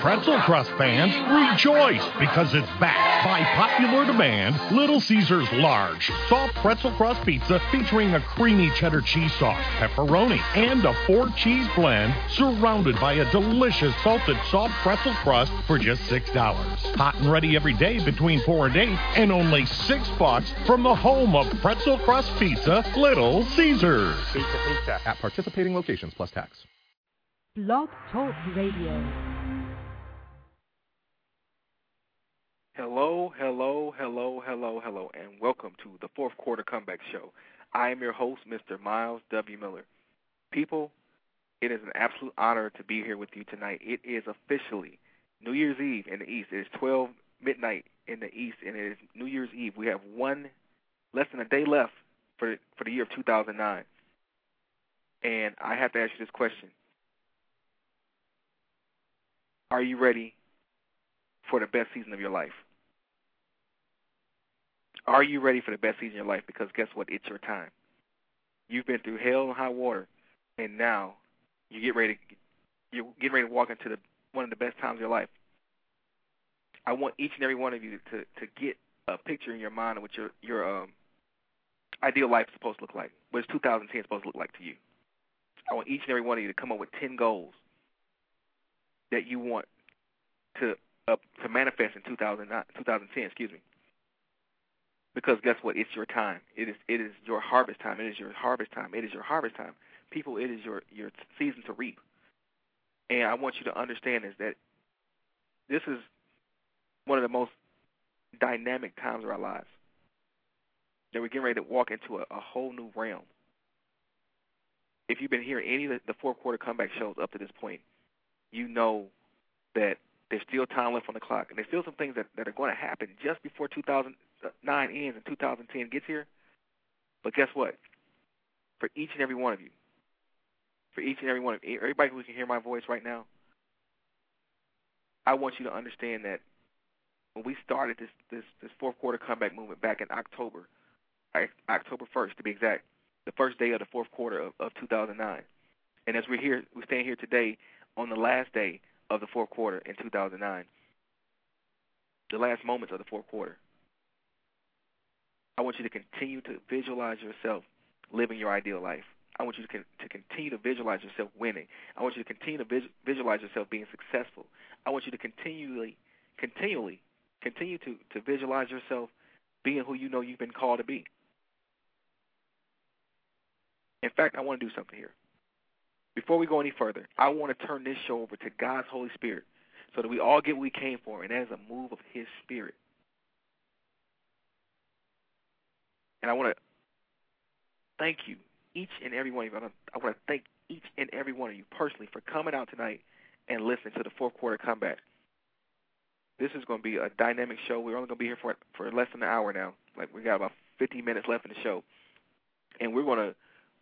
Pretzel Crust fans, rejoice because it's back by popular demand. Little Caesars Large Soft Pretzel Crust Pizza featuring a creamy cheddar cheese sauce, pepperoni, and a four cheese blend surrounded by a delicious salted soft pretzel crust for just $6. Hot and ready every day between 4 and 8 and only 6 bucks from the home of Pretzel Crust Pizza, Little Caesars. Pizza Pizza at participating locations plus tax. Blog Talk Radio. Hello, hello, hello, hello, hello, and welcome to the fourth quarter comeback show. I am your host, Mr. Miles W. Miller. People, it is an absolute honor to be here with you tonight. It is officially New Year's Eve in the East. It is 12 midnight in the East, and it is New Year's Eve. We have one, less than a day left for for the year of 2009. And I have to ask you this question: Are you ready for the best season of your life? Are you ready for the best season of your life? Because guess what? It's your time. You've been through hell and high water, and now you get ready. To, you're getting ready to walk into the one of the best times of your life. I want each and every one of you to to get a picture in your mind of what your your um, ideal life is supposed to look like. What is 2010 supposed to look like to you? I want each and every one of you to come up with 10 goals that you want to uh, to manifest in 2009, 2010. Excuse me. Because guess what? It's your time. It is it is your harvest time. It is your harvest time. It is your harvest time. People, it is your your season to reap. And I want you to understand is that this is one of the most dynamic times of our lives. That we're getting ready to walk into a, a whole new realm. If you've been hearing any of the, fourth quarter comeback shows up to this point, you know that there's still time left on the clock, and there's still some things that, that are going to happen just before 2000, nine ends and 2010 gets here. But guess what? For each and every one of you, for each and every one of you, everybody who can hear my voice right now, I want you to understand that when we started this this this fourth quarter comeback movement back in October, October 1st to be exact, the first day of the fourth quarter of, of 2009, and as we're here, we stand here today on the last day of the fourth quarter in 2009, the last moments of the fourth quarter. I want you to continue to visualize yourself living your ideal life. I want you to, con- to continue to visualize yourself winning. I want you to continue to vis- visualize yourself being successful. I want you to continually, continually, continue to, to visualize yourself being who you know you've been called to be. In fact, I want to do something here. Before we go any further, I want to turn this show over to God's Holy Spirit so that we all get what we came for, and that is a move of His Spirit. And I want to thank you, each and every one of you. I want to thank each and every one of you personally for coming out tonight and listening to the fourth quarter comeback. This is going to be a dynamic show. We're only going to be here for for less than an hour now. Like we got about 15 minutes left in the show, and we're going to.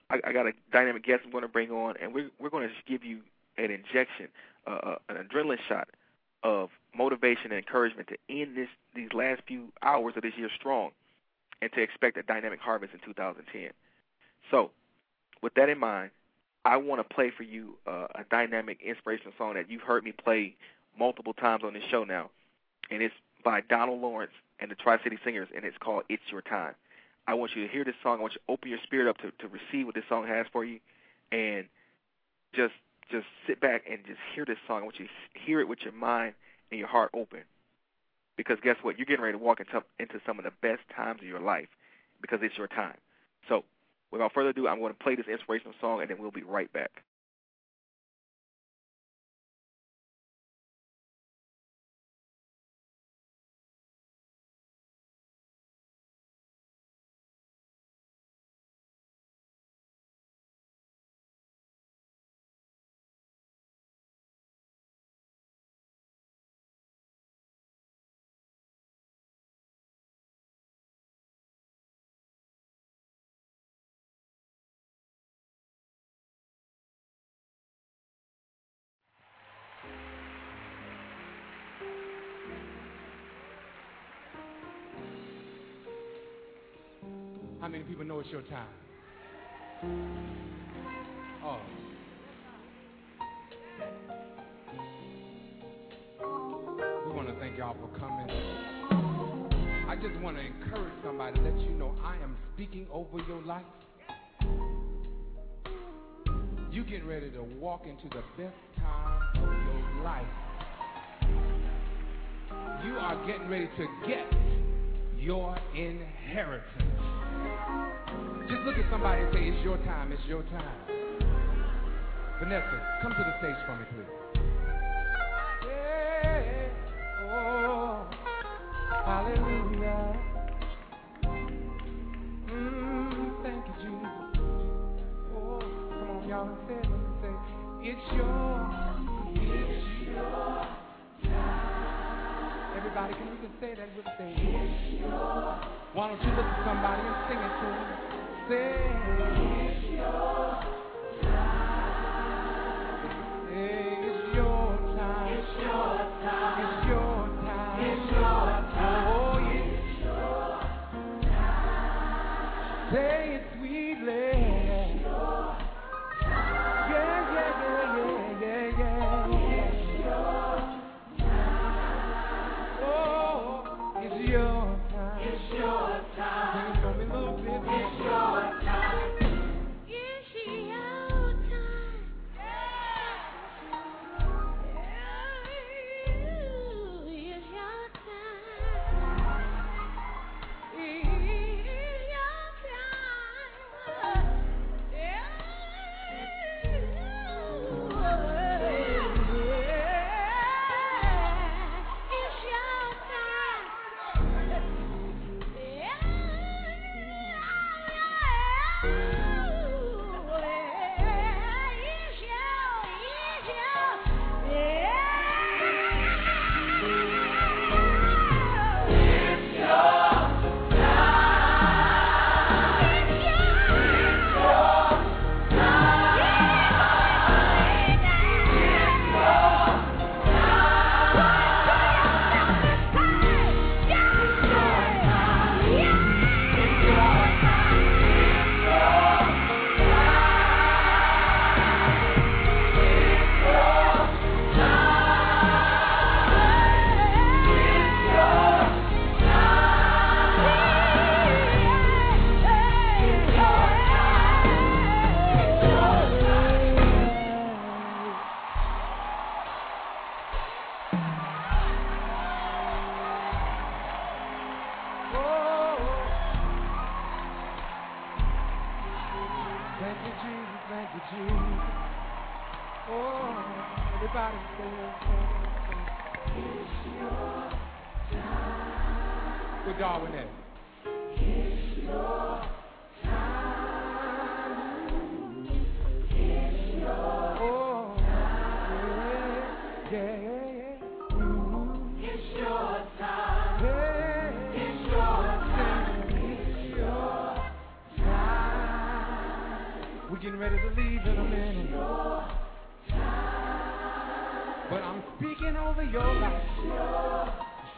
I, I got a dynamic guest I'm going to bring on, and we're we're going to just give you an injection, uh, uh, an adrenaline shot of motivation and encouragement to end this these last few hours of this year strong and to expect a dynamic harvest in 2010. So, with that in mind, I want to play for you uh, a dynamic inspirational song that you've heard me play multiple times on this show now, and it's by Donald Lawrence and the Tri City Singers, and it's called "It's Your Time." I want you to hear this song. I want you to open your spirit up to, to receive what this song has for you, and just just sit back and just hear this song. I want you to hear it with your mind and your heart open. Because guess what? You're getting ready to walk into, into some of the best times of your life because it's your time. So, without further ado, I'm going to play this inspirational song and then we'll be right back. It's your time? Oh. thank y'all for coming. I just want to encourage somebody, let you know I am speaking over your life. You get ready to walk into the best time of your life. You are getting ready to get your inheritance. Just look at somebody and say, it's your time, it's your time. Vanessa, come to the stage for me, please. Yeah, oh, hallelujah. Mm, thank you, Jesus. Oh, come on, y'all, say it me. Say, it's your, it's your time. Everybody, can you just say that with? Say, it's your. Why don't you look at somebody and sing it to them? Say,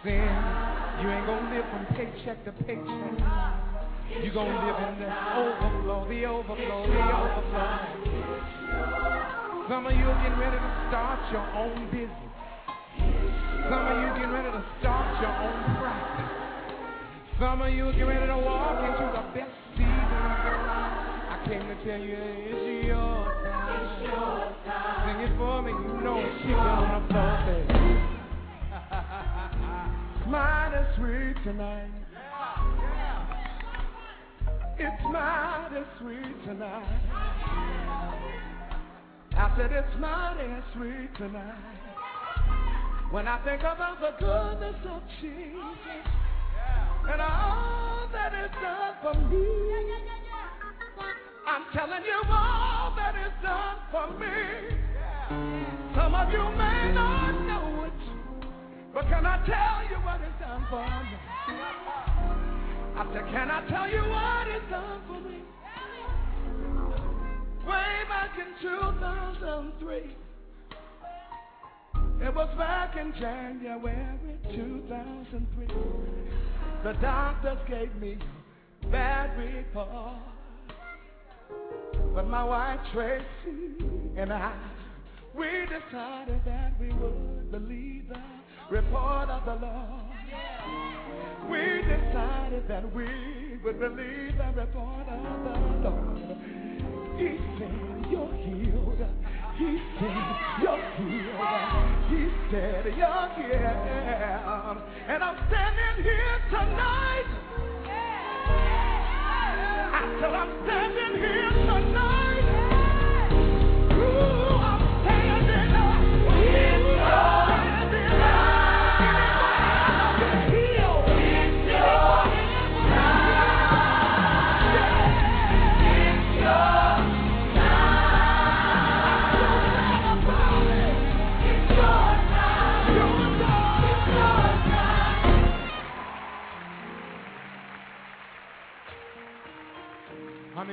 Saying you ain't gonna live from paycheck to paycheck. You're gonna live in the overflow, the overflow, the overflow. Some of you are getting ready to start your own business. Some of you are getting ready to start your own practice. Some of you are getting ready to walk into the best season of your life. I came to tell you it's your time. Sing it for me, you know it's floor. Say, Mighty sweet tonight. It's mighty sweet tonight. I said it's mighty sweet tonight. When I think about the goodness of Jesus and all that is done for me. I'm telling you all that is done for me. Some of you may not know it, but can I tell you what is done for me? I said, can I tell you what is done for me? Way back in 2003, it was back in January 2003. The doctors gave me a bad report. But my wife Tracy and I we decided that we would believe the report of the Lord. We decided that we would believe the report of the Lord. He said, You're healed. He said, You're healed. He said, You're healed. And I'm standing here tonight. I said, I'm standing here tonight.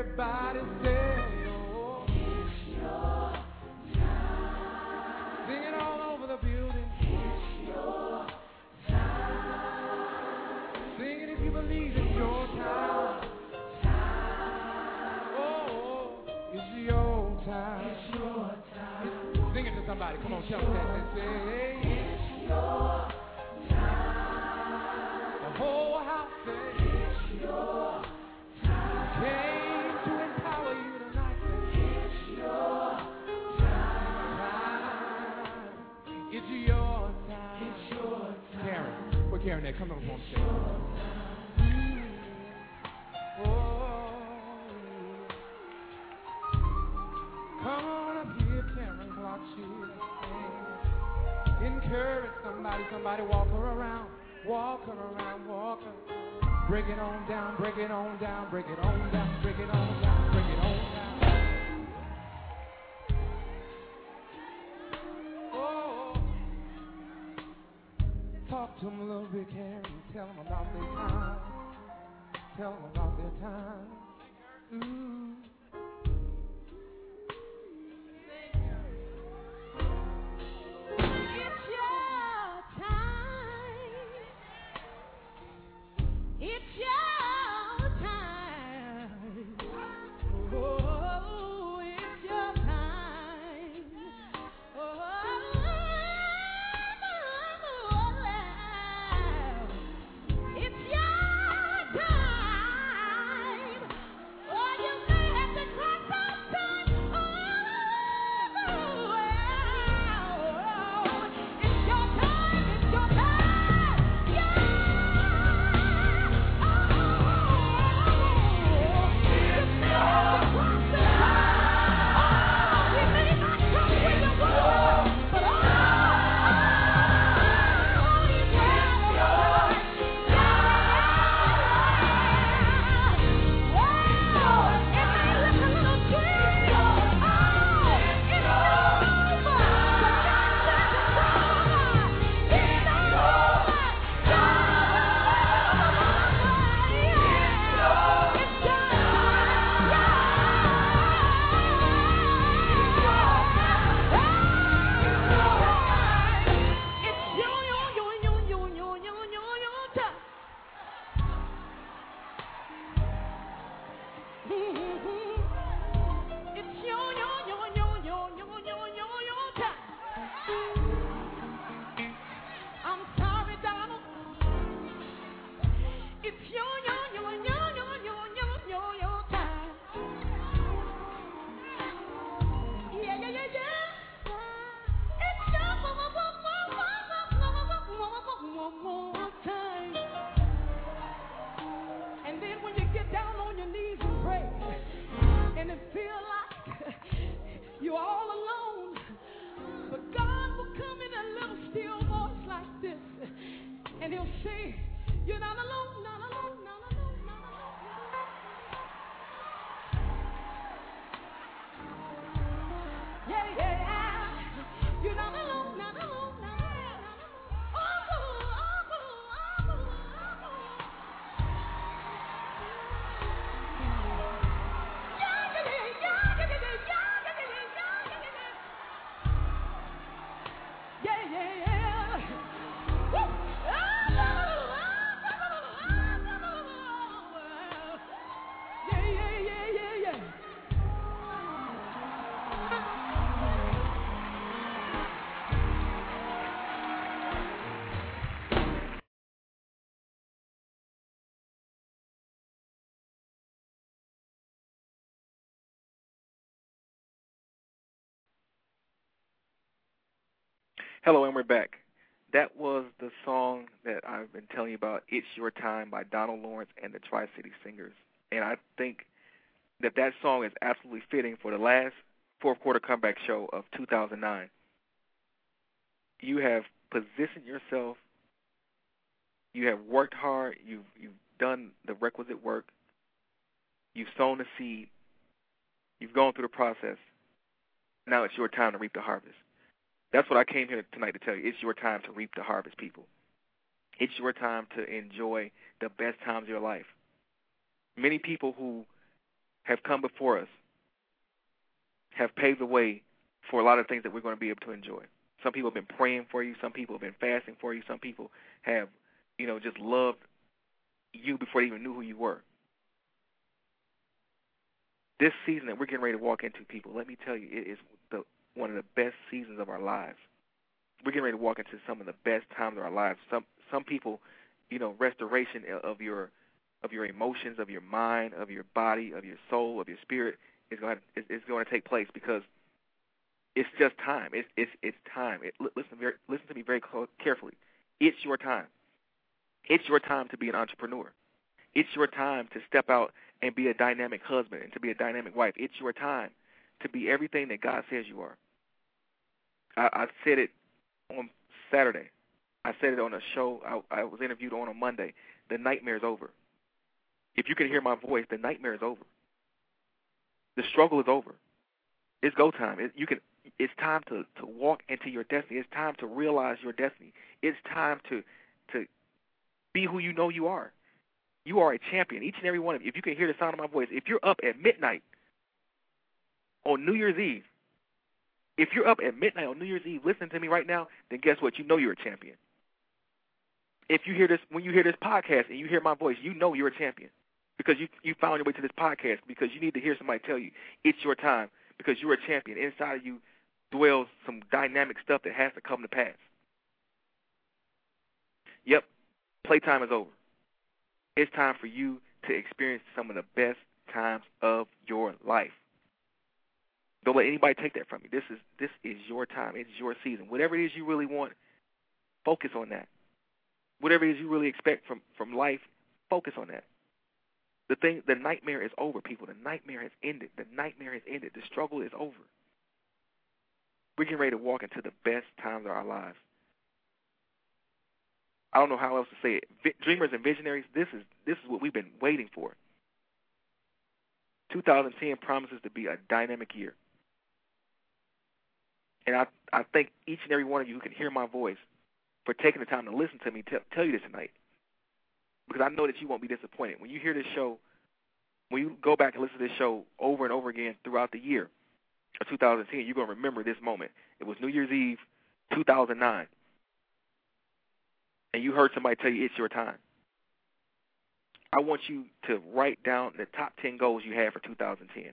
Everybody say, oh. Sing it all over the building. Sing it if you believe it's your time. Oh, it's your time. Sing it to somebody. Come on, tell that. Say, it's Karen. Come on, come on stage. Oh. Come on up here, Karen. She's singing. Encourage somebody, somebody walk her around, walk her around, walk her. Break it on down, break it on down, break it on down, break it on down, to them a little bit, Karen. Tell them about their time. Tell them about their time. Ooh. Hello, and we're back. That was the song that I've been telling you about, It's Your Time by Donald Lawrence and the Tri City Singers. And I think that that song is absolutely fitting for the last fourth quarter comeback show of 2009. You have positioned yourself, you have worked hard, you've, you've done the requisite work, you've sown the seed, you've gone through the process. Now it's your time to reap the harvest. That's what I came here tonight to tell you. It's your time to reap the harvest, people. It's your time to enjoy the best times of your life. Many people who have come before us have paved the way for a lot of things that we're going to be able to enjoy. Some people have been praying for you. Some people have been fasting for you. Some people have, you know, just loved you before they even knew who you were. This season that we're getting ready to walk into, people, let me tell you, it is the one of the best seasons of our lives. We're getting ready to walk into some of the best times of our lives. Some some people, you know, restoration of your of your emotions, of your mind, of your body, of your soul, of your spirit is going to, is going to take place because it's just time. It's it's it's time. It, listen very listen to me very carefully. It's your time. It's your time to be an entrepreneur. It's your time to step out and be a dynamic husband and to be a dynamic wife. It's your time to be everything that God says you are. I, I said it on Saturday. I said it on a show I, I was interviewed on on Monday. The nightmare is over. If you can hear my voice, the nightmare is over. The struggle is over. It's go time. It, you can. It's time to to walk into your destiny. It's time to realize your destiny. It's time to to be who you know you are. You are a champion. Each and every one of you. If you can hear the sound of my voice, if you're up at midnight on New Year's Eve, if you're up at midnight on New Year's Eve listening to me right now, then guess what? You know you're a champion. If you hear this, when you hear this podcast and you hear my voice, you know you're a champion because you you found your way to this podcast because you need to hear somebody tell you it's your time because you're a champion. Inside of you dwells some dynamic stuff that has to come to pass. Yep, playtime is over. It's time for you to experience some of the best times of your life. Don't let anybody take that from you. This is this is your time. It's your season. Whatever it is you really want, focus on that. Whatever it is you really expect from from life, focus on that. The thing, the nightmare is over, people. The nightmare has ended. The nightmare has ended. The struggle is over. We're getting ready to walk into the best times of our lives. I don't know how else to say it. Vi- dreamers and visionaries, this is this is what we've been waiting for. 2010 promises to be a dynamic year. And I I thank each and every one of you who can hear my voice for taking the time to listen to me t- tell you this tonight. Because I know that you won't be disappointed. When you hear this show, when you go back and listen to this show over and over again throughout the year of 2010, you're going to remember this moment. It was New Year's Eve, 2009. And you heard somebody tell you it's your time. I want you to write down the top 10 goals you have for 2010.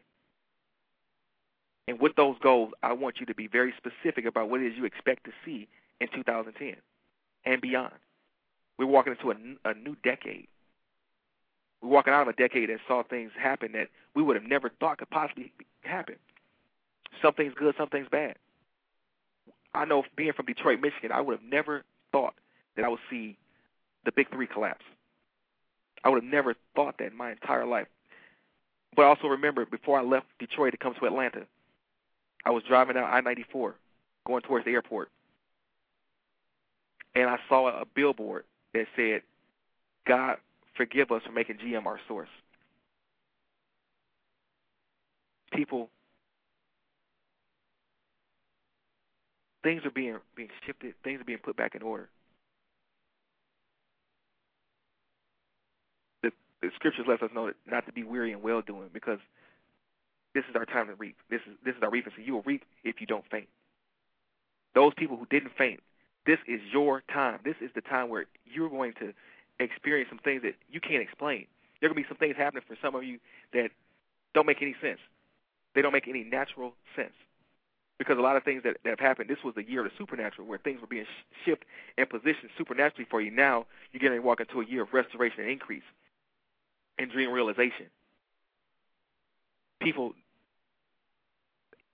And with those goals, I want you to be very specific about what it is you expect to see in 2010 and beyond. We're walking into a, a new decade. We're walking out of a decade that saw things happen that we would have never thought could possibly happen. Some things good, some things bad. I know being from Detroit, Michigan, I would have never thought that I would see the big three collapse. I would have never thought that in my entire life. But I also remember before I left Detroit to come to Atlanta, I was driving down I 94 going towards the airport. And I saw a billboard that said, God, forgive us for making GM our source. People, things are being being shifted, things are being put back in order. The, the scriptures let us know not to be weary in well doing because this is our time to reap. This is this is our reaping. So you will reap if you don't faint. Those people who didn't faint, this is your time. This is the time where you're going to experience some things that you can't explain. There are going to be some things happening for some of you that don't make any sense. They don't make any natural sense. Because a lot of things that, that have happened, this was the year of the supernatural where things were being sh- shifted and positioned supernaturally for you. Now you're getting to walk into a year of restoration and increase and dream realization. People,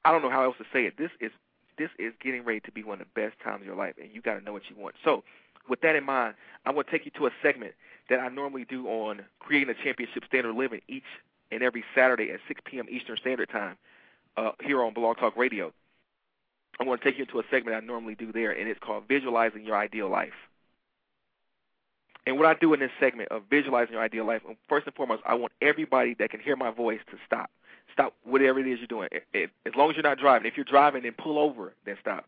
I don't know how else to say it. This is This is getting ready to be one of the best times of your life, and you got to know what you want. So, with that in mind, I want to take you to a segment that I normally do on creating a championship standard of living each and every Saturday at 6 p.m. Eastern Standard Time uh, here on Blog Talk Radio. I want to take you into a segment I normally do there, and it's called Visualizing Your Ideal Life. And what I do in this segment of visualizing your ideal life, first and foremost, I want everybody that can hear my voice to stop. Stop whatever it is you're doing. As long as you're not driving. If you're driving, then pull over, then stop.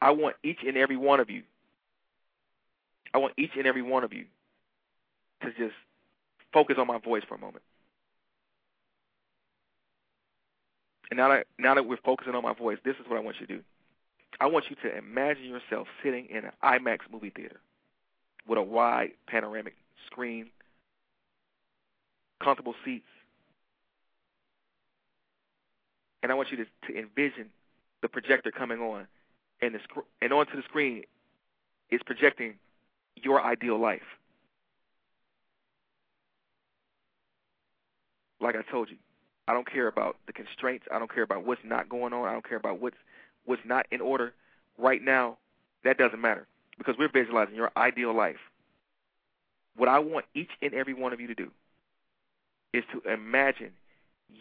I want each and every one of you. I want each and every one of you to just focus on my voice for a moment. And now that now that we're focusing on my voice, this is what I want you to do. I want you to imagine yourself sitting in an IMAX movie theater with a wide panoramic screen, comfortable seats. And I want you to, to envision the projector coming on, and the sc- and onto the screen is projecting your ideal life. Like I told you, I don't care about the constraints. I don't care about what's not going on. I don't care about what's what's not in order right now. That doesn't matter because we're visualizing your ideal life. What I want each and every one of you to do is to imagine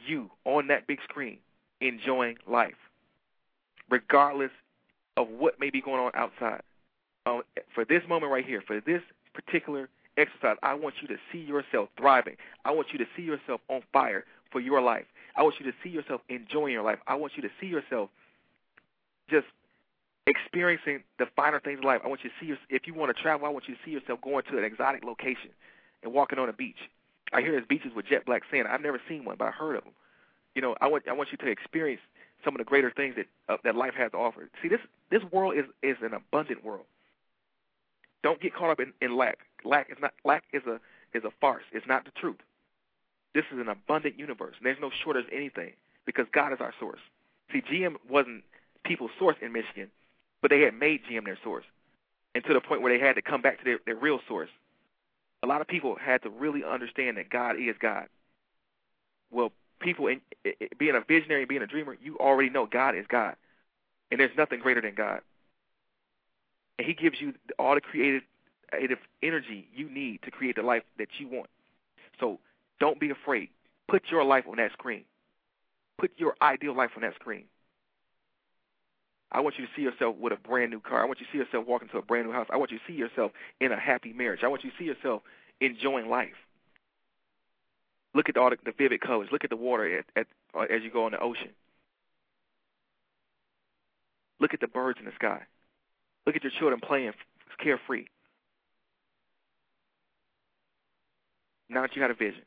you on that big screen enjoying life, regardless of what may be going on outside. Um, for this moment right here, for this particular exercise, I want you to see yourself thriving. I want you to see yourself on fire for your life. I want you to see yourself enjoying your life. I want you to see yourself just experiencing the finer things of life. I want you to see your, if you want to travel, I want you to see yourself going to an exotic location and walking on a beach. I hear there's beaches with jet black sand. I've never seen one, but I heard of them. You know, I want I want you to experience some of the greater things that uh, that life has to offer. See, this this world is is an abundant world. Don't get caught up in, in lack. Lack is not lack is a is a farce. It's not the truth. This is an abundant universe. And there's no shortage of anything because God is our source. See, GM wasn't people's source in Michigan but they had made GM their source, and to the point where they had to come back to their, their real source. A lot of people had to really understand that God is God. Well, people, in, being a visionary, being a dreamer, you already know God is God, and there's nothing greater than God. And He gives you all the creative, creative energy you need to create the life that you want. So don't be afraid. Put your life on that screen. Put your ideal life on that screen. I want you to see yourself with a brand new car. I want you to see yourself walking to a brand new house. I want you to see yourself in a happy marriage. I want you to see yourself enjoying life. Look at all the, the vivid colors. Look at the water at, at, uh, as you go on the ocean. Look at the birds in the sky. Look at your children playing carefree. Now that you had a vision,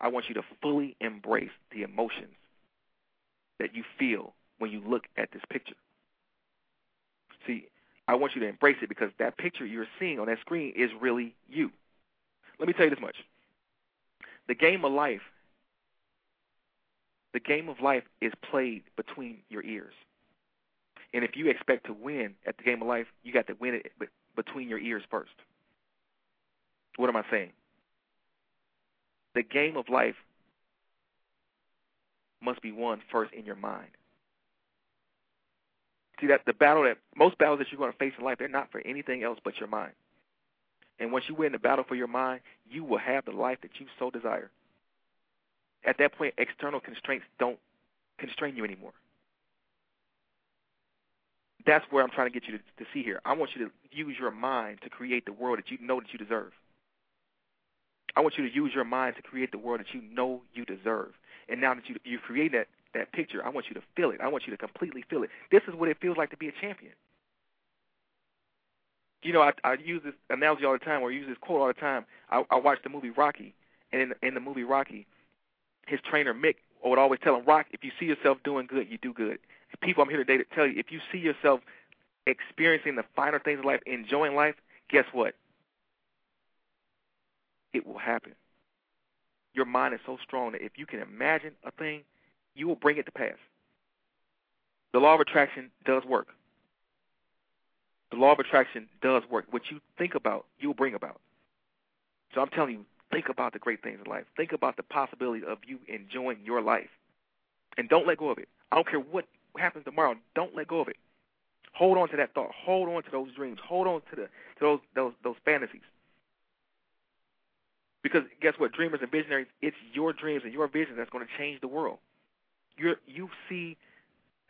I want you to fully embrace the emotions that you feel when you look at this picture. See, I want you to embrace it because that picture you're seeing on that screen is really you. Let me tell you this much. The game of life, the game of life is played between your ears. And if you expect to win at the game of life, you got to win it between your ears first. What am I saying? The game of life must be won first in your mind. See that the battle that most battles that you're going to face in life, they're not for anything else but your mind. And once you win the battle for your mind, you will have the life that you so desire. At that point, external constraints don't constrain you anymore. That's where I'm trying to get you to, to see here. I want you to use your mind to create the world that you know that you deserve. I want you to use your mind to create the world that you know you deserve. And now that you you create that that picture. I want you to feel it. I want you to completely feel it. This is what it feels like to be a champion. You know, I, I use this analogy all the time, or I use this quote all the time. I, I watch the movie Rocky, and in, in the movie Rocky, his trainer Mick would always tell him, "Rock, if you see yourself doing good, you do good." People, I'm here today to tell you, if you see yourself experiencing the finer things of life, enjoying life, guess what? It will happen. Your mind is so strong that if you can imagine a thing, you will bring it to pass. The law of attraction does work. The law of attraction does work. What you think about, you will bring about. So I'm telling you, think about the great things in life. Think about the possibility of you enjoying your life. And don't let go of it. I don't care what happens tomorrow, don't let go of it. Hold on to that thought. Hold on to those dreams. Hold on to the to those those those fantasies. Because guess what? Dreamers and visionaries, it's your dreams and your vision that's going to change the world. You you see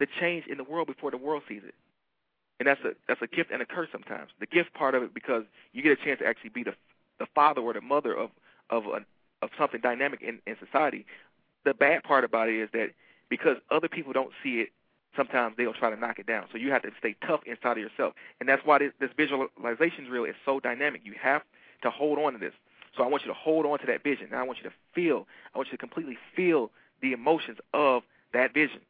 the change in the world before the world sees it, and that's a that's a gift and a curse sometimes. The gift part of it because you get a chance to actually be the the father or the mother of of a, of something dynamic in, in society. The bad part about it is that because other people don't see it, sometimes they'll try to knock it down. So you have to stay tough inside of yourself, and that's why this, this visualization drill is so dynamic. You have to hold on to this. So I want you to hold on to that vision. Now I want you to feel. I want you to completely feel the emotions of that vision.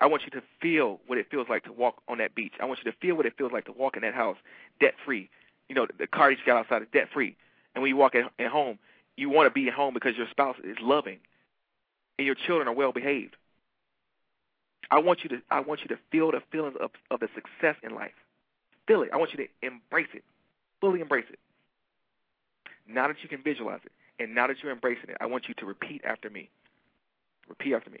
I want you to feel what it feels like to walk on that beach. I want you to feel what it feels like to walk in that house debt free. You know, the, car you just got outside is debt free. And when you walk at, at home, you want to be at home because your spouse is loving and your children are well behaved. I want you to I want you to feel the feelings of, of the success in life. Feel it. I want you to embrace it. Fully embrace it. Now that you can visualize it, and now that you're embracing it, I want you to repeat after me. Repeat after me.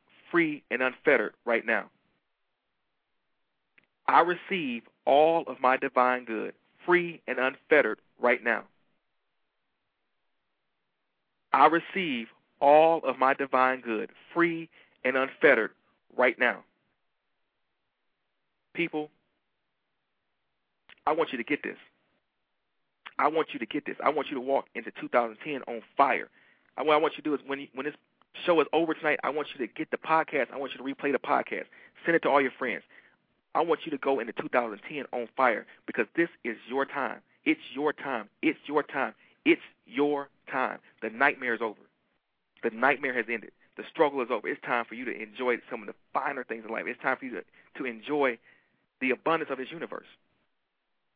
free and unfettered right now. I receive all of my divine good, free and unfettered right now. I receive all of my divine good, free and unfettered right now. People, I want you to get this. I want you to get this. I want you to walk into 2010 on fire. What I want you to do is when you, when this show is over tonight, I want you to get the podcast. I want you to replay the podcast. Send it to all your friends. I want you to go into 2010 on fire because this is your time. It's your time. It's your time. It's your time. The nightmare is over. The nightmare has ended. The struggle is over. It's time for you to enjoy some of the finer things in life. It's time for you to, to enjoy the abundance of this universe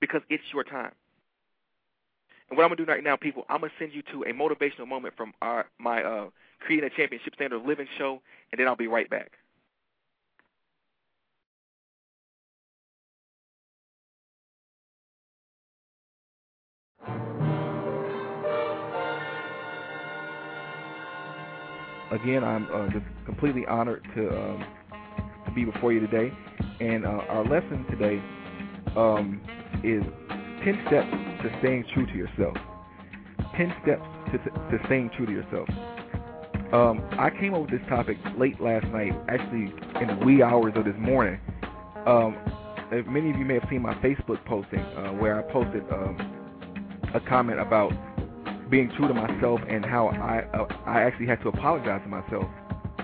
because it's your time. And what I'm gonna do right now, people, I'm gonna send you to a motivational moment from our my uh, creating a championship standard living show, and then I'll be right back. Again, I'm uh, just completely honored to um, to be before you today, and uh, our lesson today um, is 10 steps to staying true to yourself. 10 steps to, to staying true to yourself. Um, I came up with this topic late last night, actually in the wee hours of this morning. Um, many of you may have seen my Facebook posting uh, where I posted um, a comment about being true to myself and how I uh, I actually had to apologize to myself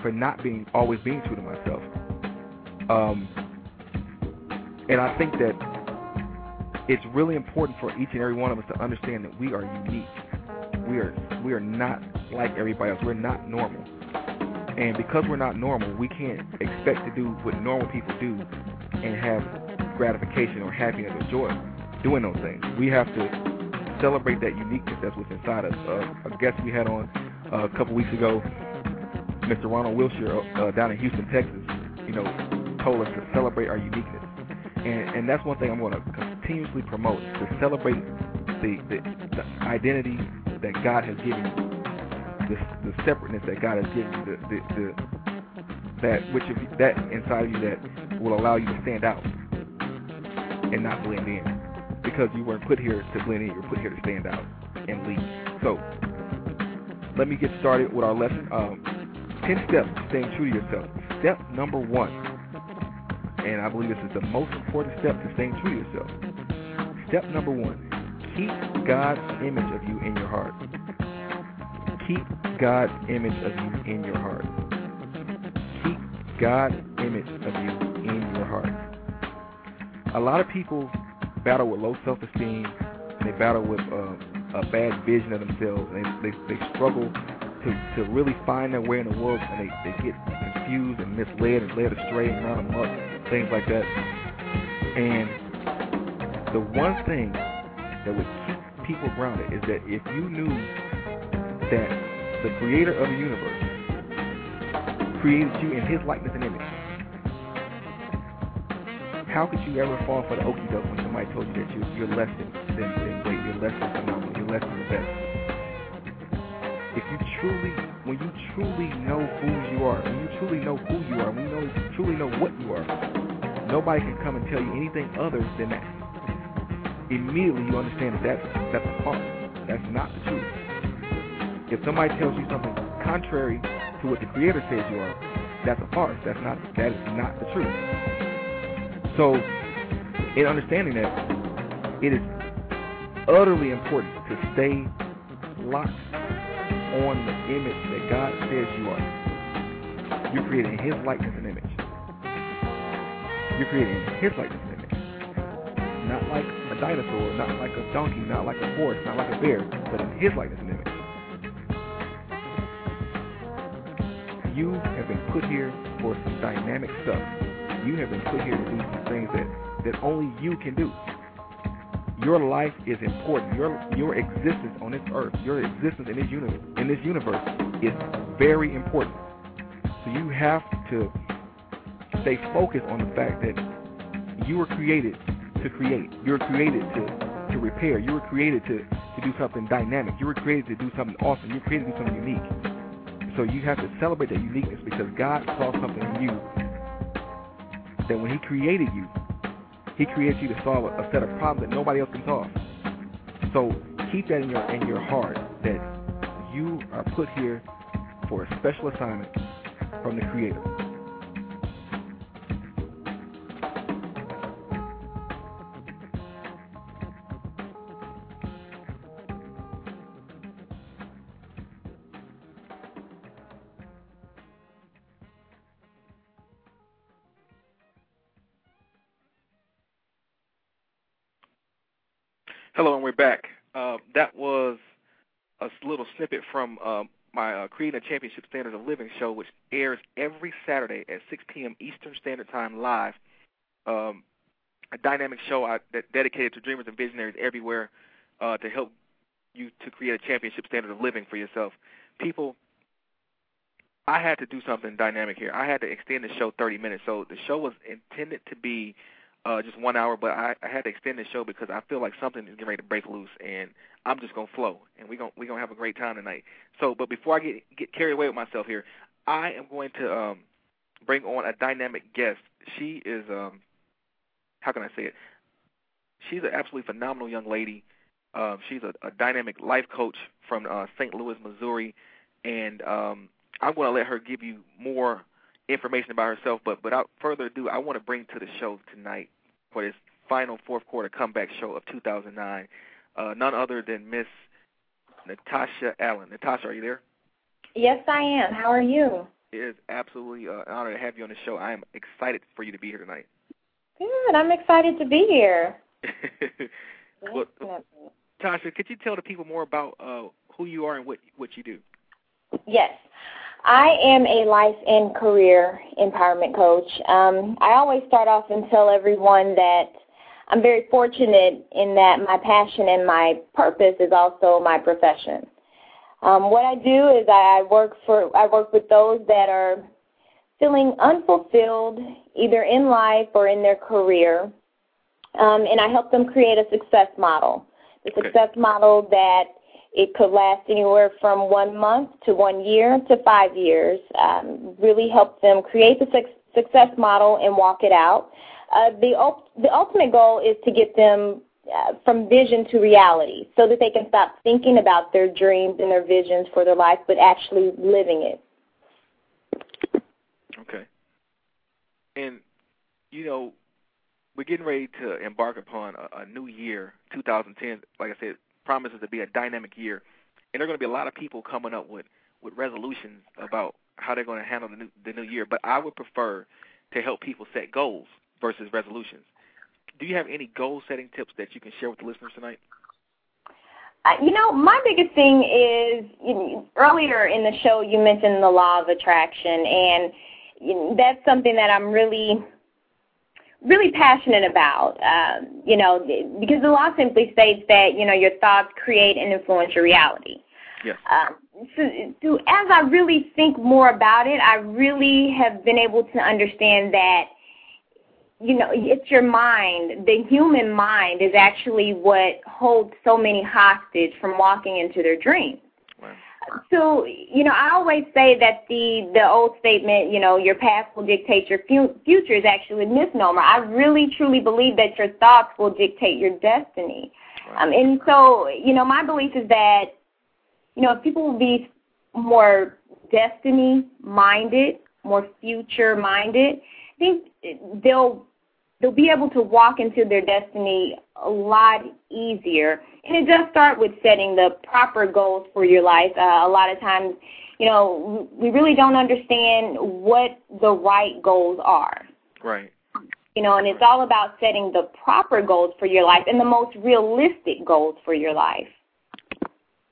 for not being always being true to myself. Um, and I think that it's really important for each and every one of us to understand that we are unique. We are we are not like everybody else. We're not normal. And because we're not normal, we can't expect to do what normal people do and have gratification or happiness or joy doing those things. We have to celebrate that uniqueness that's what's inside us. Uh, a guest we had on uh, a couple weeks ago, Mr. Ronald Wilshire uh, down in Houston, Texas, you know, told us to celebrate our uniqueness. And, and that's one thing I'm going to continuously promote to celebrate the, the, the identity that God has given you, the, the separateness that God has given you, the, the, the that which you, that inside of you that will allow you to stand out and not blend in, because you weren't put here to blend in, you were put here to stand out and lead. So let me get started with our lesson. Um, Ten steps to staying true to yourself. Step number one, and I believe this is the most important step to staying true to yourself Step number one keep God's image of you in your heart. Keep God's image of you in your heart. Keep God's image of you in your heart. A lot of people battle with low self esteem and they battle with uh, a bad vision of themselves and they, they, they struggle to, to really find their way in the world and they, they get confused confused and misled and led astray and run amok, things like that. And the one thing that would keep people grounded is that if you knew that the creator of the universe created you in his likeness and image, how could you ever fall for the okey doke when somebody told you that you're, you're less than, than, than great, you're less than phenomenal, you're less than the best? If you truly, when you truly know who you are, when you truly know who you are, when you know, truly know what you are, nobody can come and tell you anything other than that. Immediately you understand that that's, a farce. That's not the truth. If somebody tells you something contrary to what the Creator says you are, that's a farce. That's not that is not the truth. So, in understanding that, it is utterly important to stay locked on the image that God says you are. You're created in His likeness and image. You're created in His likeness and image. Not like dinosaur, not like a donkey, not like a horse, not like a bear, but in His likeness and image. You have been put here for some dynamic stuff you have been put here to do some things that, that only you can do. Your life is important. Your your existence on this earth, your existence in this universe, in this universe is very important. So you have to stay focused on the fact that you were created to create. You were created to, to repair. You were created to, to do something dynamic. You were created to do something awesome. You were created to do something unique. So you have to celebrate that uniqueness because God saw something in you that when he created you, he created you to solve a set of problems that nobody else can solve. So keep that in your in your heart that you are put here for a special assignment from the Creator. From uh, my uh, Creating a Championship Standard of Living show, which airs every Saturday at 6 p.m. Eastern Standard Time live. Um, a dynamic show I, that dedicated to dreamers and visionaries everywhere uh, to help you to create a championship standard of living for yourself. People, I had to do something dynamic here. I had to extend the show 30 minutes. So the show was intended to be uh, just one hour, but I, I had to extend the show because I feel like something is getting ready to break loose, and I'm just gonna flow, and we're gonna we're gonna have a great time tonight. So, but before I get get carried away with myself here, I am going to um, bring on a dynamic guest. She is um, how can I say it? She's an absolutely phenomenal young lady. Um, she's a, a dynamic life coach from uh, St. Louis, Missouri, and um, I'm going to let her give you more information about herself. But without further ado, I want to bring to the show tonight for this final fourth quarter comeback show of 2009, uh, none other than Miss Natasha Allen. Natasha, are you there? Yes, I am. How are you? It is absolutely uh, an honor to have you on the show. I am excited for you to be here tonight. Good. I'm excited to be here. well, Tasha, could you tell the people more about uh, who you are and what what you do? Yes. I am a life and career empowerment coach. Um, I always start off and tell everyone that I'm very fortunate in that my passion and my purpose is also my profession. Um, what I do is I work for I work with those that are feeling unfulfilled either in life or in their career, um, and I help them create a success model. The success model that it could last anywhere from one month to one year to five years. Um, really help them create the suc success model and walk it out. Uh, the, the ultimate goal is to get them uh, from vision to reality so that they can stop thinking about their dreams and their visions for their life, but actually living it. Okay. And you know, we're getting ready to embark upon a, a new year, 2010. Like I said, promises to be a dynamic year, and there are going to be a lot of people coming up with with resolutions about how they're going to handle the new the new year. But I would prefer to help people set goals versus resolutions. Do you have any goal setting tips that you can share with the listeners tonight? Uh, You know, my biggest thing is you know, earlier in the show you mentioned the law of attraction, and you know, that's something that I'm really really passionate about. Um, you know, because the law simply states that you know your thoughts create and influence your reality. Yes. Um, so, so as I really think more about it, I really have been able to understand that you know it's your mind. The human mind is actually what holds so many hostage from walking into their dreams. Wow. So, you know, I always say that the the old statement, you know, your past will dictate your fu- future is actually a misnomer. I really truly believe that your thoughts will dictate your destiny. Um, and so, you know, my belief is that, you know, if people will be more destiny minded, more future minded, I think they'll they'll be able to walk into their destiny a lot easier. And it does start with setting the proper goals for your life. Uh, a lot of times, you know, we really don't understand what the right goals are. Right. You know, and it's all about setting the proper goals for your life and the most realistic goals for your life.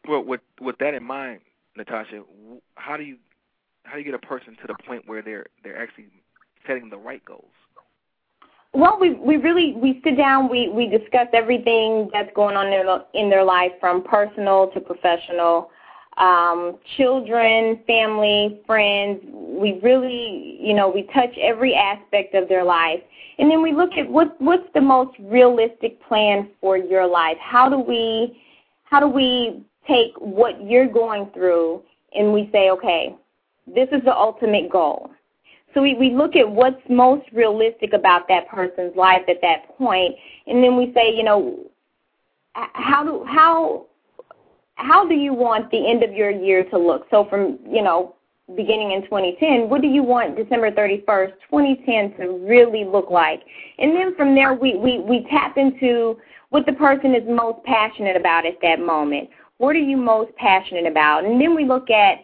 Well, with with that in mind, Natasha, how do you how do you get a person to the point where they're they're actually setting the right goals? Well, we we really we sit down, we we discuss everything that's going on in their, in their life, from personal to professional, um, children, family, friends. We really, you know, we touch every aspect of their life, and then we look at what what's the most realistic plan for your life. How do we how do we take what you're going through and we say, okay, this is the ultimate goal. So we, we look at what's most realistic about that person's life at that point, and then we say, you know, how do how how do you want the end of your year to look? So from you know beginning in 2010, what do you want December 31st, 2010 to really look like? And then from there, we we we tap into what the person is most passionate about at that moment. What are you most passionate about? And then we look at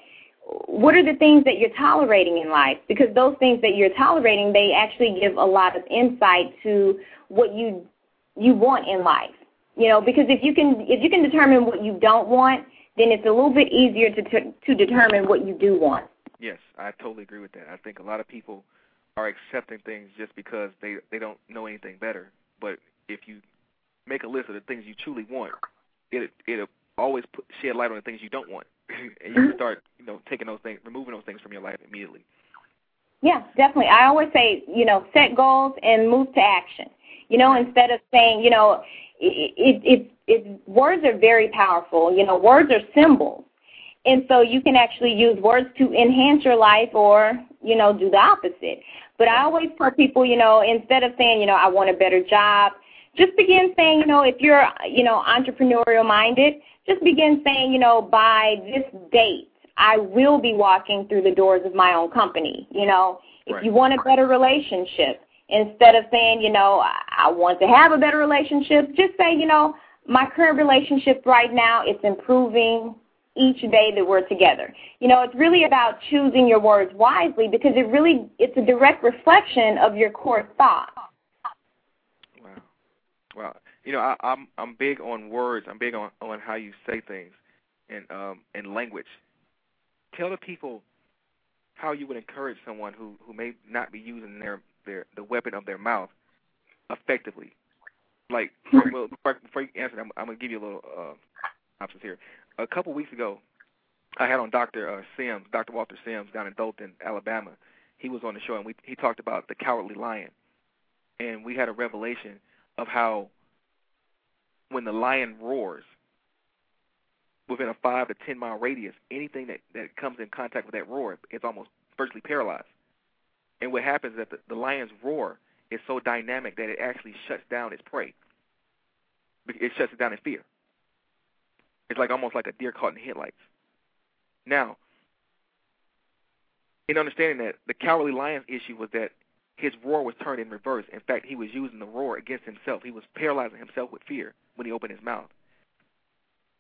what are the things that you're tolerating in life? Because those things that you're tolerating, they actually give a lot of insight to what you you want in life. You know, because if you can if you can determine what you don't want, then it's a little bit easier to to, determine what you do want. Yes, I totally agree with that. I think a lot of people are accepting things just because they they don't know anything better. But if you make a list of the things you truly want, it it'll always put, shed light on the things you don't want, and you start you know taking those things, removing those things from your life immediately. Yeah, definitely. I always say, you know, set goals and move to action. You know, instead of saying, you know, it, it, it words are very powerful. You know, words are symbols, and so you can actually use words to enhance your life or you know do the opposite. But I always tell people, you know, instead of saying, you know, I want a better job, just begin saying, you know, if you're, you know, entrepreneurial minded, just begin saying, you know, by this date, I will be walking through the doors of my own company. You know, if Right. you want a better relationship, instead of saying, you know, I, I want to have a better relationship, just say, you know, my current relationship right now, it's improving each day that we're together. You know, it's really about choosing your words wisely because it really it's a direct reflection of your core thoughts. Wow. You know, I, I'm I'm big on words. I'm big on on how you say things, and um and language. Tell the people how you would encourage someone who who may not be using their their the weapon of their mouth effectively. Like, well, before, before you answer, I'm, I'm gonna give you a little uh, options here. A couple weeks ago, I had on Dr. Uh, Sims, Dr. Walter Sims, down in Dothan, Alabama. He was on the show, and we he talked about the cowardly lion, and we had a revelation of how when the lion roars within a five to ten mile radius, anything that that comes in contact with that roar, is almost virtually paralyzed. And what happens is that the, the lion's roar is so dynamic that it actually shuts down its prey. It shuts it down in fear. It's like almost like a deer caught in headlights. Now, in understanding that the cowardly lion's issue was that his roar was turned in reverse. In fact, he was using the roar against himself. He was paralyzing himself with fear when he opened his mouth.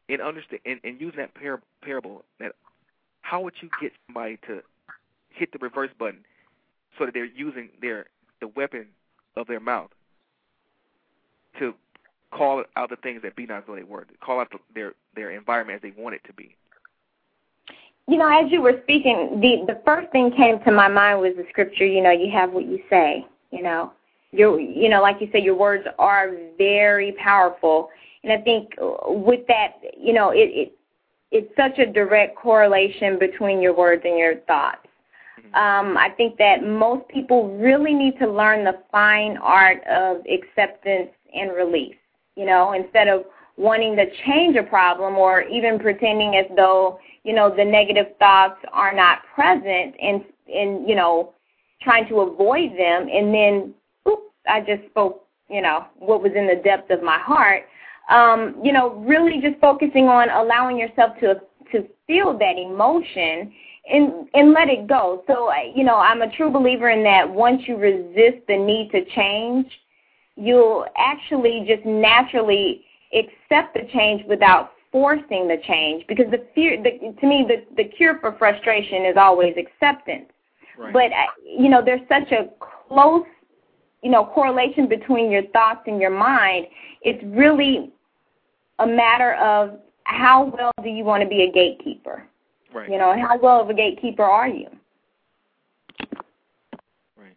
In understand in, in using that par- parable, that how would you get somebody to hit the reverse button so that they're using their the weapon of their mouth to call out the things that be not as though they were, to call out the, their their environment as they want it to be. You know, as you were speaking, the the first thing came to my mind was the scripture. You know, you have what you say. You know, your you know, like you said, your words are very powerful, and I think with that, you know, it, it it's such a direct correlation between your words and your thoughts. Um, I think that most people really need to learn the fine art of acceptance and release. You know, instead of wanting to change a problem or even pretending as though you know the negative thoughts are not present and and you know trying to avoid them. And then oops, I just spoke you know what was in the depth of my heart. Um you know really just focusing on allowing yourself to to feel that emotion and and let it go. So you know I'm a true believer in that once you resist the need to change you'll actually just naturally accept the change without forcing the change because the fear the, to me the the cure for frustration is always acceptance Right. but uh, you know there's such a close you know correlation between your thoughts and your mind it's really a matter of how well do you want to be a gatekeeper right. you know and how well of a gatekeeper are you Right.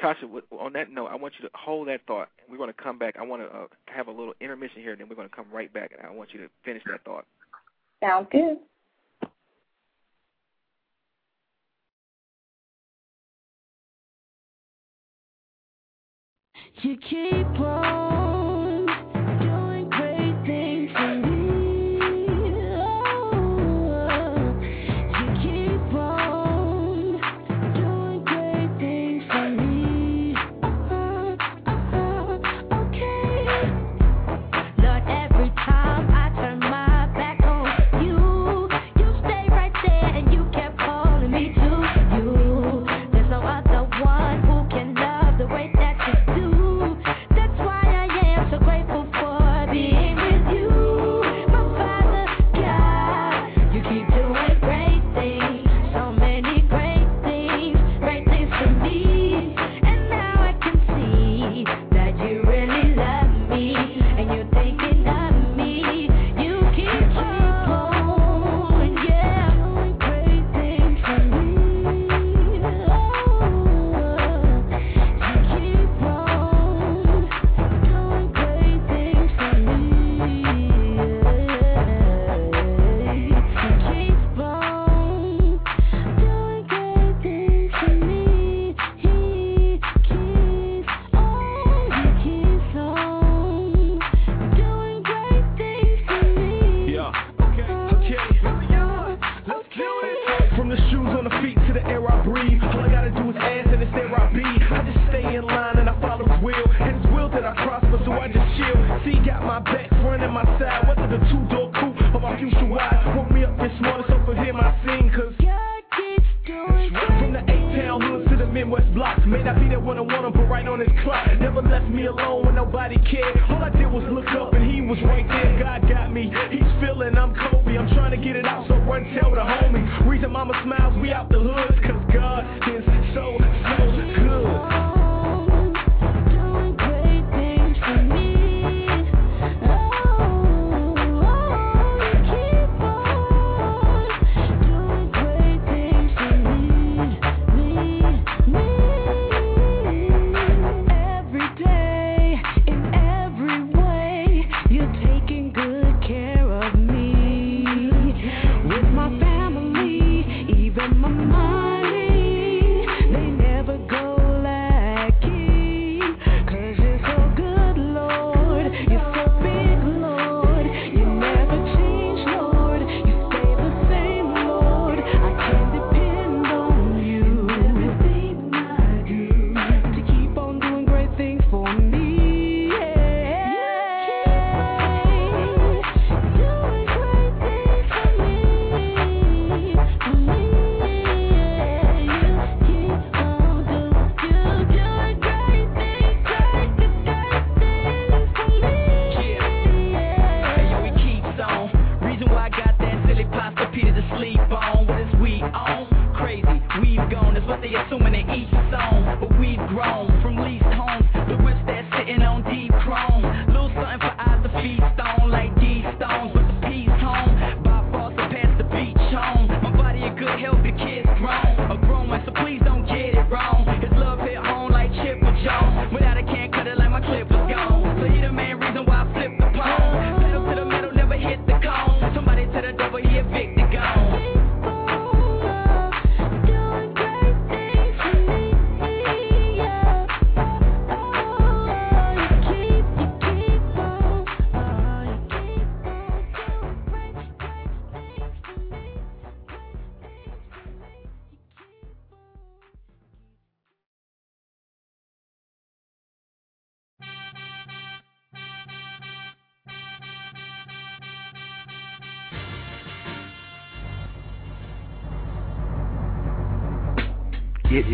Tasha, on that note, I want you to hold that thought. We're going to come back. I want to uh, have a little intermission here, and then we're going to come right back, and I want you to finish that thought. sounds good You keep on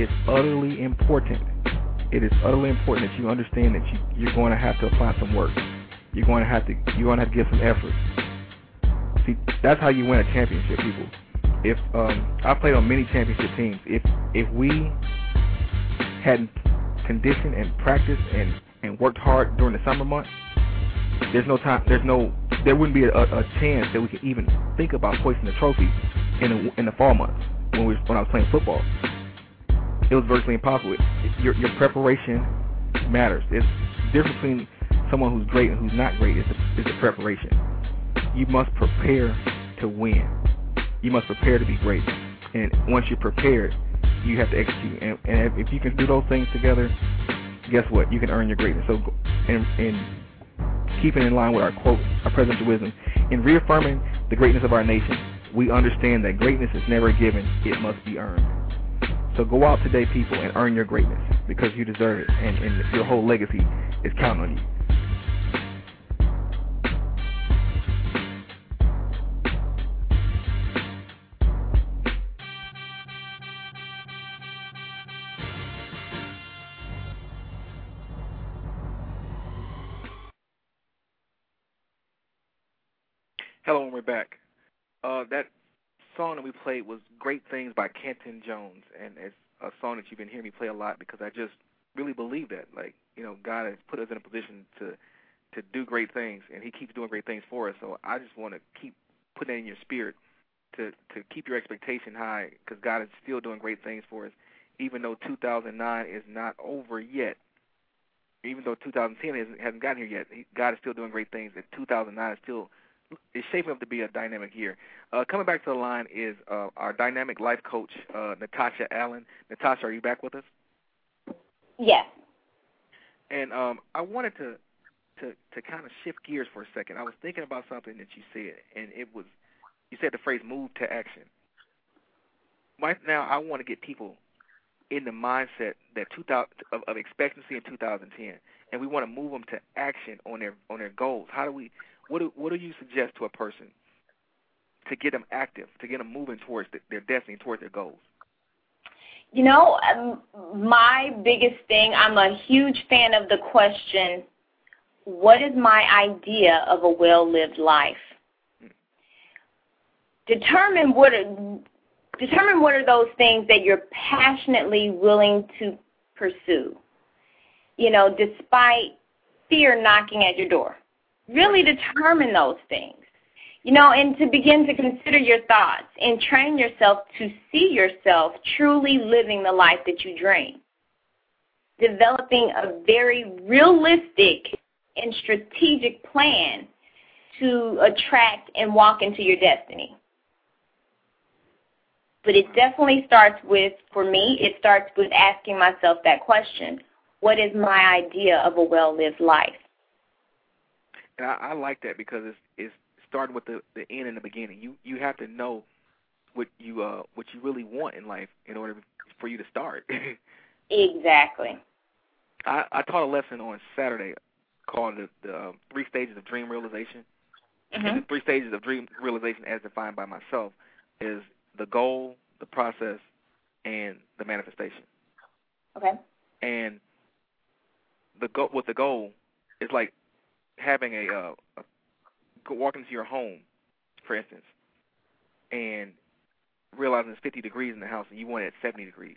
is utterly important. It is utterly important that you understand that you, you're going to have to apply some work. You're going to have to you're going to have to give some effort. See, that's how you win a championship, people. If um, I played on many championship teams, if if we hadn't conditioned and practiced and and worked hard during the summer months, there's no time. There's no. There wouldn't be a, a chance that we could even think about hoisting the trophy in the, in the fall months when we when I was playing football. It was virtually impossible. Your your preparation matters. It's the difference between someone who's great and who's not great is the, is the preparation. You must prepare to win. You must prepare to be great. And once you're prepared, you have to execute. And, and if you can do those things together, guess what? You can earn your greatness. So, and, and keeping in line with our quote, our presidential wisdom, in reaffirming the greatness of our nation, we understand that greatness is never given; it must be earned. So go out today, people, and earn your greatness because you deserve it, and, and your whole legacy is counting on you. Hello, and we're back. Uh, that song that we played was "Great Things" by Canton Jones, and it's a song that you've been hearing me play a lot because I just really believe that, like, you know, God has put us in a position to to do great things, and He keeps doing great things for us. So I just want to keep putting that in your spirit to to keep your expectation high because God is still doing great things for us, even though 2009 is not over yet. Even though 2010 hasn't, hasn't gotten here yet, God is still doing great things, and 2009 is still is shaping up to be a dynamic year. Uh, coming back to the line is uh, our dynamic life coach, uh, Natasha Allen. Natasha, are you back with us? Yes. And um, I wanted to to to kind of shift gears for a second. I was thinking about something that you said, and it was you said the phrase "move to action." Right now, I want to get people in the mindset that 2000 of, of expectancy in 2010, and we want to move them to action on their on their goals. How do we what do, what do you suggest to a person to get them active, to get them moving towards the, their destiny, towards their goals? You know, um, my biggest thing, I'm a huge fan of the question, what is my idea of a well-lived life? Determine what are, determine what are those things that you're passionately willing to pursue. You know, despite fear knocking at your door really determine those things. You know, and to begin to consider your thoughts and train yourself to see yourself truly living the life that you dream. Developing a very realistic and strategic plan to attract and walk into your destiny. But it definitely starts with, for me, it starts with asking myself that question What is my idea of a well lived life? And I, I like that because it's it's starting with the the end and the beginning. You you have to know what you uh what you really want in life in order for you to start. exactly. I I taught a lesson on Saturday called the, the uh, three stages of dream realization. Mm-hmm. And the three stages of dream realization, as defined by myself, is the goal, the process, and the manifestation. Okay. And the go with the goal is like having a, uh, a walk into your home, for instance, and realizing it's 50 degrees in the house and you want it at 70 degrees,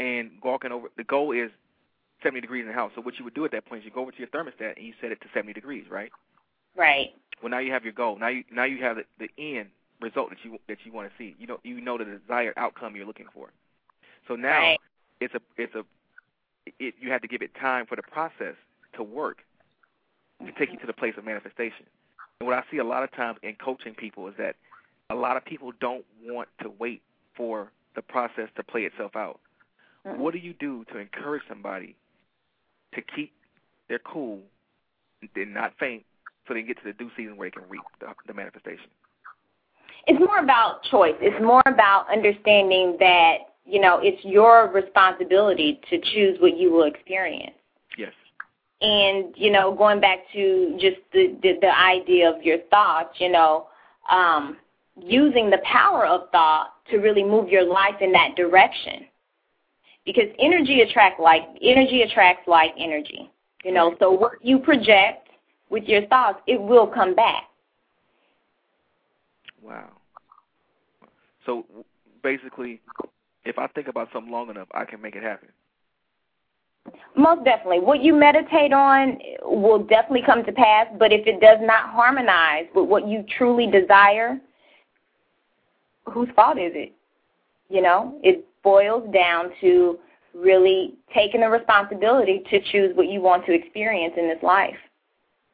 and walking over. The goal is 70 degrees in the house. So what you would do at that point is you go over to your thermostat and you set it to 70 degrees, right? Right. Well, now you have your goal. Now you now you have the, the end result that you that you want to see. You know you know the desired outcome you're looking for. So now right. it's a it's a it, you have to give it time for the process to work to take you to the place of manifestation. And what I see a lot of times in coaching people is that a lot of people don't want to wait for the process to play itself out. Mm-hmm. What do you do to encourage somebody to keep their cool and not faint so they can get to the due season where they can reap the, the manifestation? It's more about choice. It's more about understanding that, you know, it's your responsibility to choose what you will experience. And you know going back to just the the, the idea of your thoughts you know um using the power of thought to really move your life in that direction. Because energy attracts like energy attracts like energy. You know, so what you project with your thoughts, it will come back. Wow. So basically, if I think about something long enough, I can make it happen. Most definitely. What you meditate on will definitely come to pass, but if it does not harmonize with what you truly desire, whose fault is it? You know, it boils down to really taking the responsibility to choose what you want to experience in this life.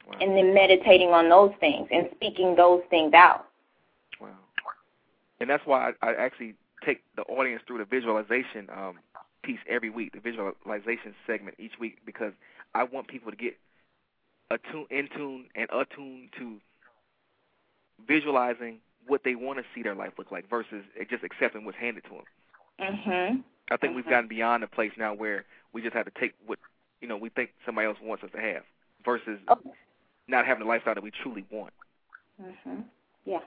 Wow. And then meditating on those things and speaking those things out. Wow. And that's why I, I actually take the audience through the visualization um, piece every week, the visualization segment each week, because I want people to get attune, in tune and attuned to visualizing what they want to see their life look like versus just accepting what's handed to them. Mhm. I think we've gotten beyond the place now where we just have to take what you know we think somebody else wants us to have versus Oh. not having the lifestyle that we truly want. Mhm. Yeah.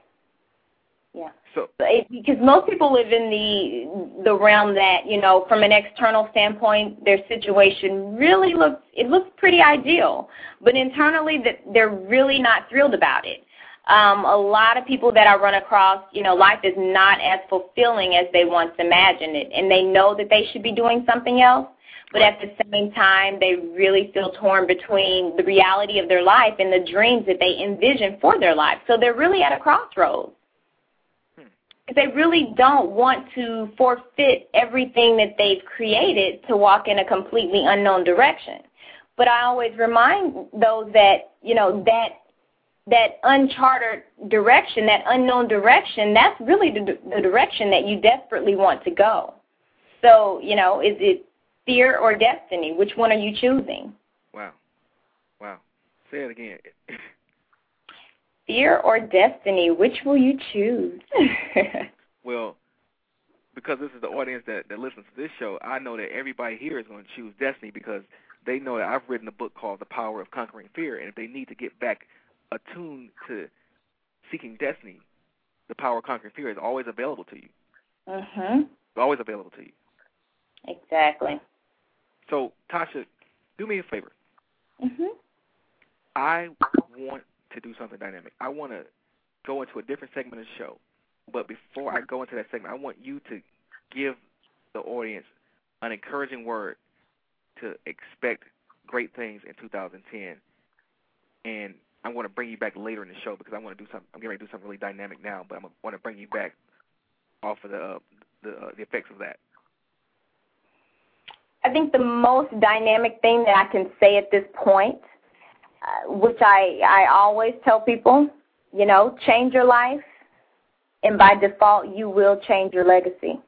Yeah. So It, because most people live in the the realm that you know, from an external standpoint, their situation really looks it looks pretty ideal, but internally that they're really not thrilled about it. Um, a lot of people that I run across, you know, life is not as fulfilling as they once imagined it, and they know that they should be doing something else, but at the same time, they really feel torn between the reality of their life and the dreams that they envision for their life. So they're really at a crossroads they really don't want to forfeit everything that they've created to walk in a completely unknown direction. But I always remind those that, you know, that that uncharted direction, that unknown direction, that's really the, the direction that you desperately want to go. So, you know, is it fear or destiny? Which one are you choosing? wow, wow. Say it again. Fear or destiny? Which will you choose? well, because this is the audience that, that listens to this show, I know that everybody here is going to choose destiny because they know that I've written a book called The Power of Conquering Fear, and if they need to get back attuned to seeking destiny, the power of conquering fear is always available to you. Mhm. Always available to you. Exactly. So, Tasha, do me a favor. Mhm. I want to do something dynamic. I want to go into a different segment of the show. But before I go into that segment, I want you to give the audience an encouraging word to expect great things in 2010. And I want to bring you back later in the show because I want to do something. I'm getting ready to do something really dynamic now, but I want to bring you back off of the uh, the uh, the effects of that. I think the most dynamic thing that I can say at this point, which I I always tell people, you know, change your life, and by default, you will change your legacy.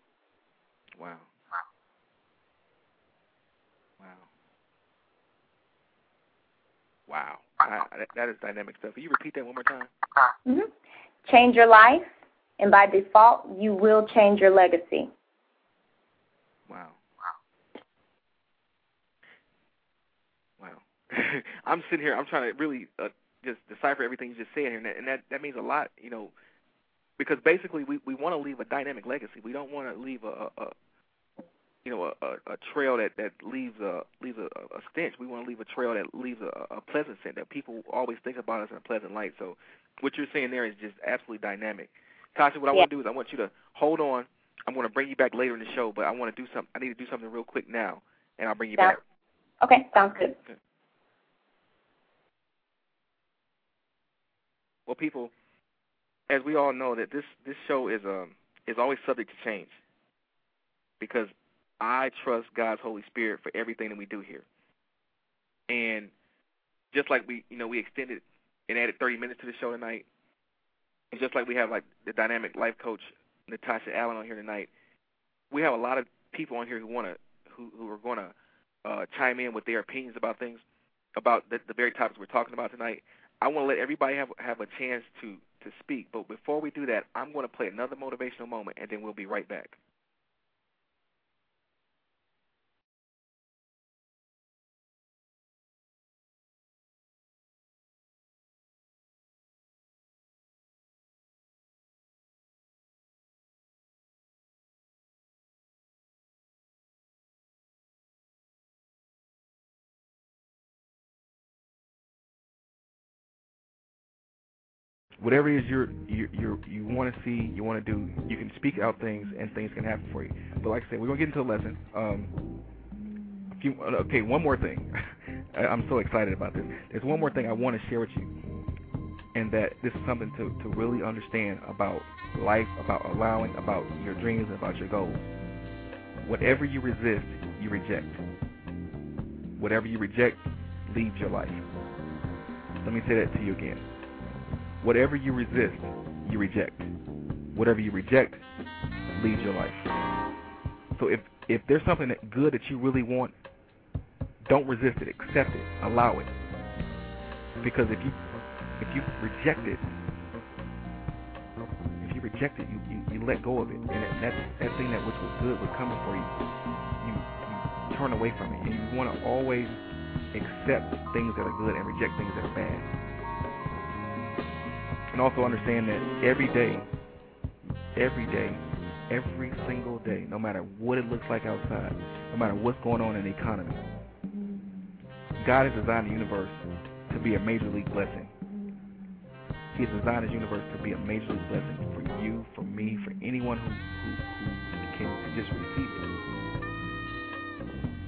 Wow. Wow. Wow. I, that, that is dynamic stuff. Can you repeat that one more time? Mm-hmm. Change your life, and by default, you will change your legacy. Wow. Wow. I'm sitting here. I'm trying to really uh, just decipher everything you just said here, and that, and that that means a lot, you know, because basically we we want to leave a dynamic legacy. We don't want to leave a, a you know a, a, a trail that that leaves a leaves a, a stench. We want to leave a trail that leaves a, a pleasant scent that people always think about us in a pleasant light. So what you're saying there is just absolutely dynamic. Tasha, what I Yeah. want to do is I want you to hold on. I'm going to bring you back later in the show, but I want to do something. I need to do something real quick now, and I'll bring you Sounds- back. Okay, sounds good. Well, people, as we all know, that this this show is um is always subject to change because I trust God's Holy Spirit for everything that we do here. And just like we, you know, we extended and added 30 minutes to the show tonight, and just like we have like the dynamic life coach Natasha Allen on here tonight, we have a lot of people on here who want to, who who are going to uh, chime in with their opinions about things, about the, the very topics we're talking about tonight. I want to let everybody have have a chance to to speak, but before we do that, I'm going to play another motivational moment, and then we'll be right back. Whatever it is you're you you you want to see, you want to do, you can speak out things and things can happen for you. But like I said, we're gonna get into a lesson. Um, a few, okay, one more thing. I'm so excited about this. There's one more thing I want to share with you, and that this is something to to really understand about life, about allowing, about your dreams, about your goals. Whatever you resist, you reject. Whatever you reject leaves your life. Let me say that to you again. Whatever you resist, you reject. Whatever you reject leaves your life. So if if there's something that good that you really want, don't resist it. Accept it. Allow it. Because if you if you reject it, if you reject it, you, you, you let go of it, and that that thing that which was good was coming for you, you you turn away from it, and you want to always accept things that are good and reject things that are bad. And also understand that every day, every day, every single day, no matter what it looks like outside, no matter what's going on in the economy, God has designed the universe to be a major league blessing. He has designed his universe to be a major league blessing for you, for me, for anyone who, who, who can just receive it.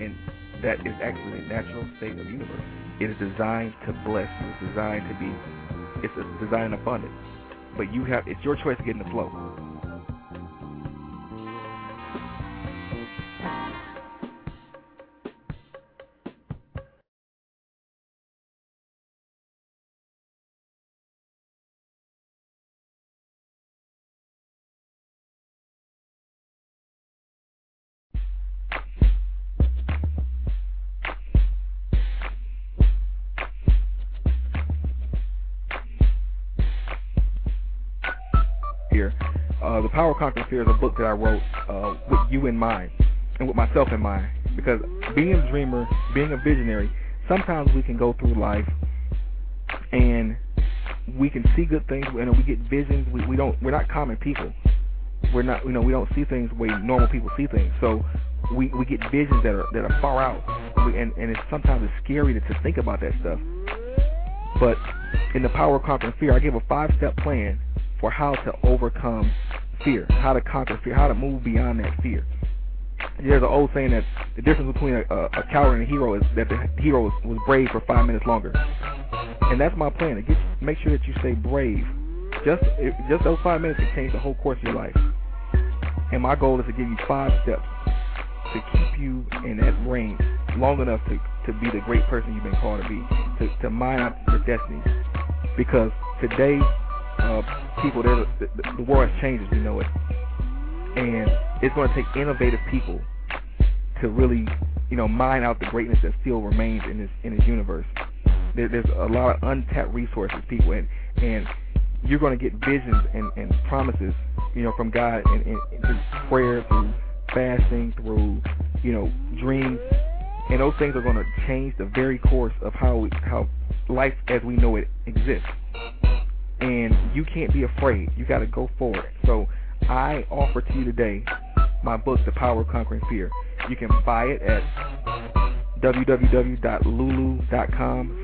And that is actually the natural state of the universe. It is designed to bless. It is designed to be it's designed in abundance. But you have it's your choice to get in the flow. Power Conquering Fear is a book that I wrote uh, with you in mind and with myself in mind. Because being a dreamer, being a visionary, sometimes we can go through life and we can see good things and we get visions. We, we don't. We're not common people. We're not. You know, we don't see things the way normal people see things. So we we get visions that are that are far out, we, and and it's sometimes it's scary to, to think about that stuff. But in the Power of Fear, I give a five-step plan for how to overcome fear, how to conquer fear, how to move beyond that fear. There's an old saying that the difference between a, a, a coward and a hero is that the hero was, was brave for five minutes longer. And that's my plan to get make sure that you stay brave. Just just those five minutes can change the whole course of your life. And my goal is to give you five steps to keep you in that range long enough to to be the great person you've been called to be, to to mine out your destiny. Because today uh, people. The, the, the world has changed we know it, and it's going to take innovative people to really, you know, mine out the greatness that still remains in this in this universe. There, there's a lot of untapped resources, people, and and you're going to get visions and, and promises, you know, from God and, and, and through prayer, through fasting, through, you know, dreams, and those things are going to change the very course of how we, how life as we know it exists and you can't be afraid. You got to go forward. So I offer to you today my book, The Power of Conquering Fear. You can buy it at www.lulu.com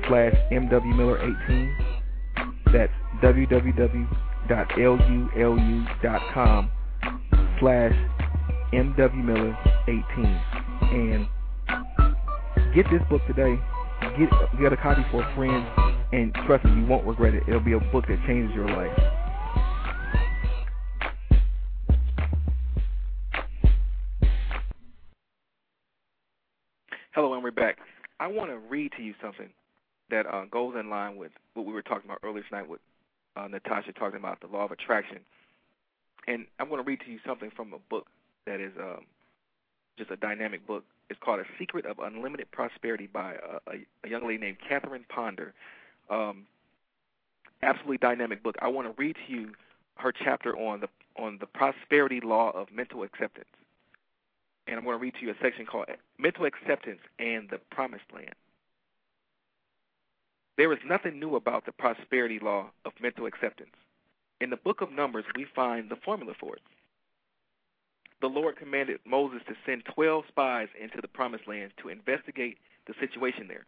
slash mwmiller18. That's www.lulu.com slash mwmiller18. And get this book today. Get, get a copy for a friend and trust me, you won't regret it. It'll be a book that changes your life. Hello, and we're back. I want to read to you something that uh, goes in line with what we were talking about earlier tonight with uh, Natasha talking about the law of attraction. And I'm going to read to you something from a book that is um, just a dynamic book. It's called A Secret of Unlimited Prosperity by a, a, a young lady named Catherine Ponder um, absolutely dynamic book. I want to read to you her chapter on the on the prosperity law of mental acceptance, and I'm going to read to you a section called Mental Acceptance and the Promised Land. There is nothing new about the prosperity law of mental acceptance. In the book of Numbers, we find the formula for it. The Lord commanded Moses to send 12 spies into the promised land to investigate the situation there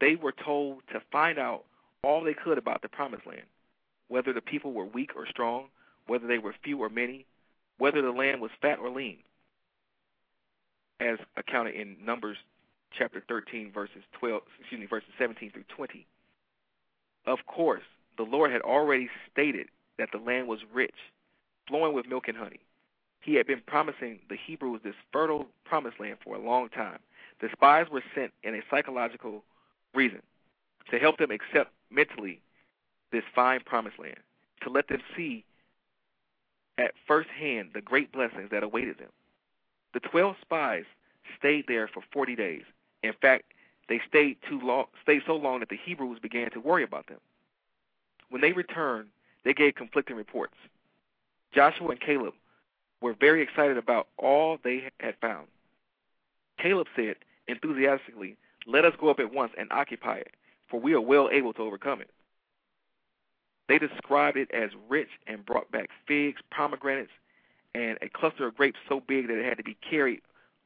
they were told to find out all they could about the promised land. whether the people were weak or strong, whether they were few or many, whether the land was fat or lean, as accounted in Numbers chapter 13, verses 12, excuse me, verses 17 through 20. Of course, the Lord had already stated that the land was rich, flowing with milk and honey. He had been promising the Hebrews this fertile promised land for a long time. The spies were sent in a psychological reason to help them accept mentally this fine promised land, to let them see at first hand the great blessings that awaited them. The twelve spies stayed there for forty days. In fact, they stayed too long stayed so long that the Hebrews began to worry about them. When they returned, they gave conflicting reports. Joshua and Caleb were very excited about all they had found. Caleb said enthusiastically, Let us go up at once and occupy it, for we are well able to overcome it. They described it as rich and brought back figs, pomegranates, and a cluster of grapes so big that it had to be carried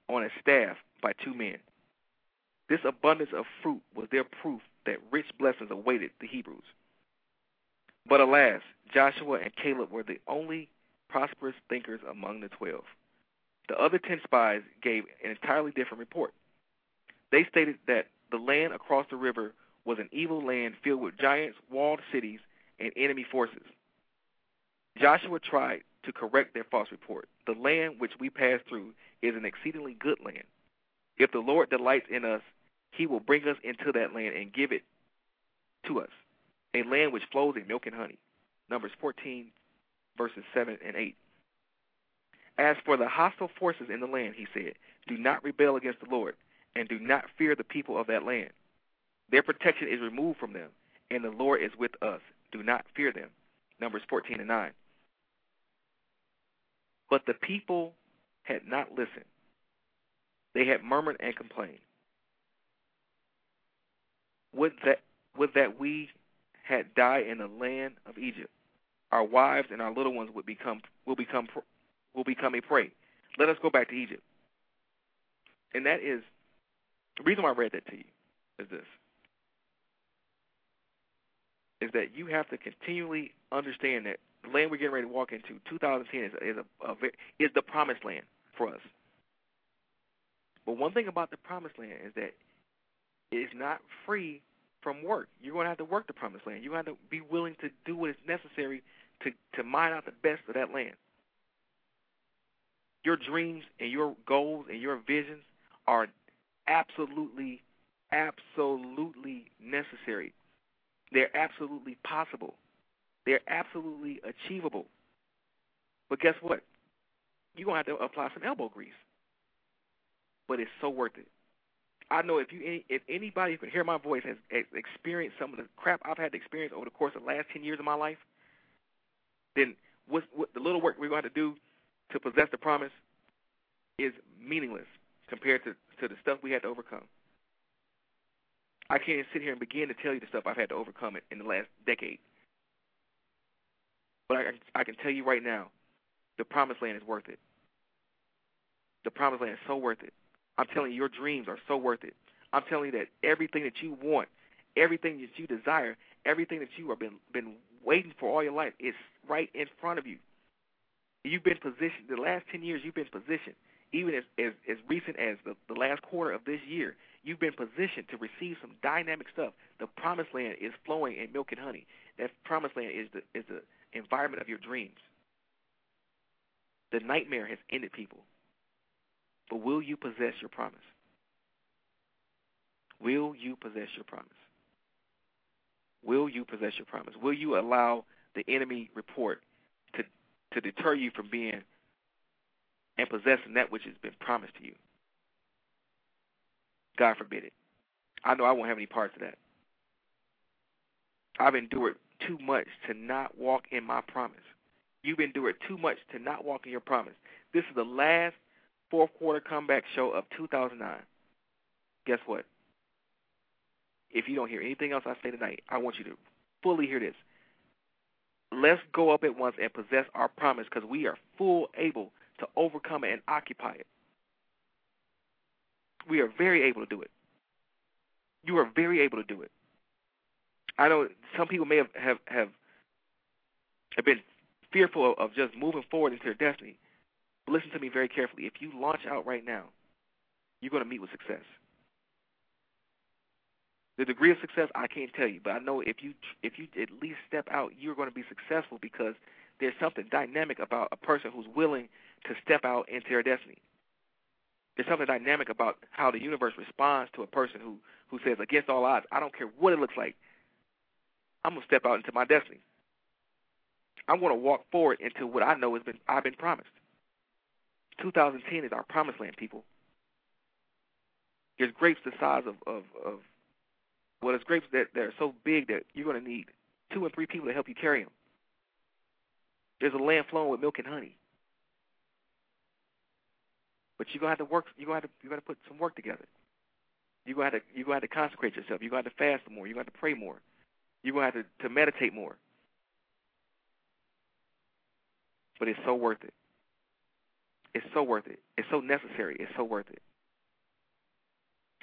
on a staff by two men. This abundance of fruit was their proof that rich blessings awaited the Hebrews. But alas, Joshua and Caleb were the only prosperous thinkers among the twelve. The other ten spies gave an entirely different report. They stated that the land across the river was an evil land filled with giants, walled cities, and enemy forces. Joshua tried to correct their false report. The land which we pass through is an exceedingly good land. If the Lord delights in us, he will bring us into that land and give it to us, a land which flows in milk and honey. Numbers 14, verses 7 and 8. As for the hostile forces in the land, he said, do not rebel against the Lord, and do not fear the people of that land. Their protection is removed from them, and the Lord is with us. Do not fear them. Numbers 14 and 9. But the people had not listened. They had murmured and complained. Would that would that we had died in the land of Egypt. Our wives and our little ones would become will become will become a prey. Let us go back to Egypt. And that is the reason why I read that to you is this is that you have to continually understand that the land we're getting ready to walk into, 2010, is, is, a, a, is the promised land for us. But one thing about the promised land is that it's not free from work. You're going to have to work the promised land. You're going to have to be willing to do what is necessary to, to mine out the best of that land. Your dreams and your goals and your visions are absolutely, absolutely necessary. They're absolutely possible. They're absolutely achievable. But guess what? You're going to have to apply some elbow grease. But it's so worth it. I know if you if anybody who can hear my voice has experienced some of the crap I've had to experience over the course of the last ten years of my life, then what, what the little work we're going to do to possess the promise is meaningless compared to to the stuff we had to overcome. I can't sit here and begin to tell you the stuff I've had to overcome in the last decade. But I, I can tell you right now, the promised land is worth it. The promised land is so worth it. I'm telling you, your dreams are so worth it. I'm telling you that everything that you want, everything that you desire, everything that you have been been waiting for all your life is right in front of you. You've been positioned. The last ten years, you've been positioned. Even as as, as recent as the, the last quarter of this year, you've been positioned to receive some dynamic stuff. The promised land is flowing in milk and honey. That promised land is the is the environment of your dreams. The nightmare has ended, people. But will you possess your promise? Will you possess your promise? Will you possess your promise? Will you allow the enemy report to to deter you from being and possessing that which has been promised to you? God forbid it. I know I won't have any parts of that. I've endured too much to not walk in my promise. You've endured too much to not walk in your promise. This is the last fourth quarter comeback show of 2009. Guess what? If you don't hear anything else I say tonight, I want you to fully hear this. Let's go up at once and possess our promise because we are full able to overcome it and occupy it. We are very able to do it. You are very able to do it. I know some people may have have, have have been fearful of just moving forward into their destiny. But listen to me very carefully. If you launch out right now, you're going to meet with success. The degree of success I can't tell you, but I know if you if you at least step out, you're going to be successful because there's something dynamic about a person who's willing to step out into their destiny. There's something dynamic about how the universe responds to a person who who says, against all odds, I don't care what it looks like, I'm gonna step out into my destiny. I'm gonna walk forward into what I know has been I've been promised. 2010 is our promised land, people. There's grapes the size of of, of well, there's grapes that, that are so big that you're gonna need two and three people to help you carry them. There's a land flowing with milk and honey. But you're gonna have to work. You're gonna have to you're gonna put some work together. You're gonna have to you're gonna have to consecrate yourself. You're gonna have to fast more. You're gonna have to pray more. You're gonna have to, to meditate more. But it's so worth it. It's so worth it. It's so necessary. It's so worth it.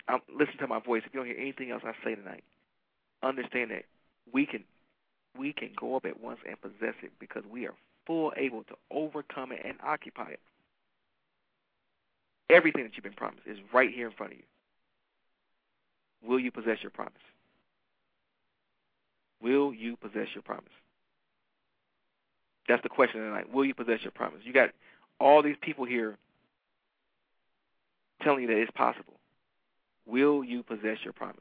Um, listen to my voice. If you don't hear anything else I say tonight, understand that we can we can go up at once and possess it because we are full able to overcome it and occupy it. Everything that you've been promised is right here in front of you. Will you possess your promise? Will you possess your promise? That's the question tonight. Will you possess your promise? You got all these people here telling you that it's possible. Will you possess your promise?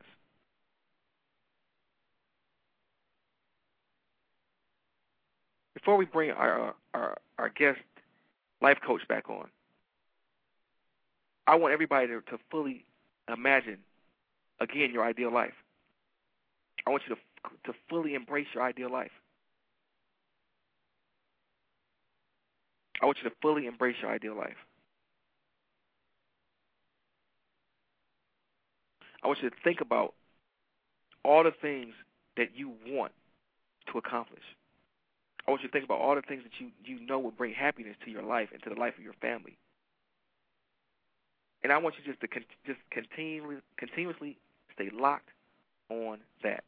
Before we bring our our, our guest life coach back on, I want everybody to, to fully imagine again your ideal life. I want you to to fully embrace your ideal life. I want you to fully embrace your ideal life. I want you to think about all the things that you want to accomplish. I want you to think about all the things that you, you know will bring happiness to your life and to the life of your family. And I want you just to con- just continually continuously stay locked on that.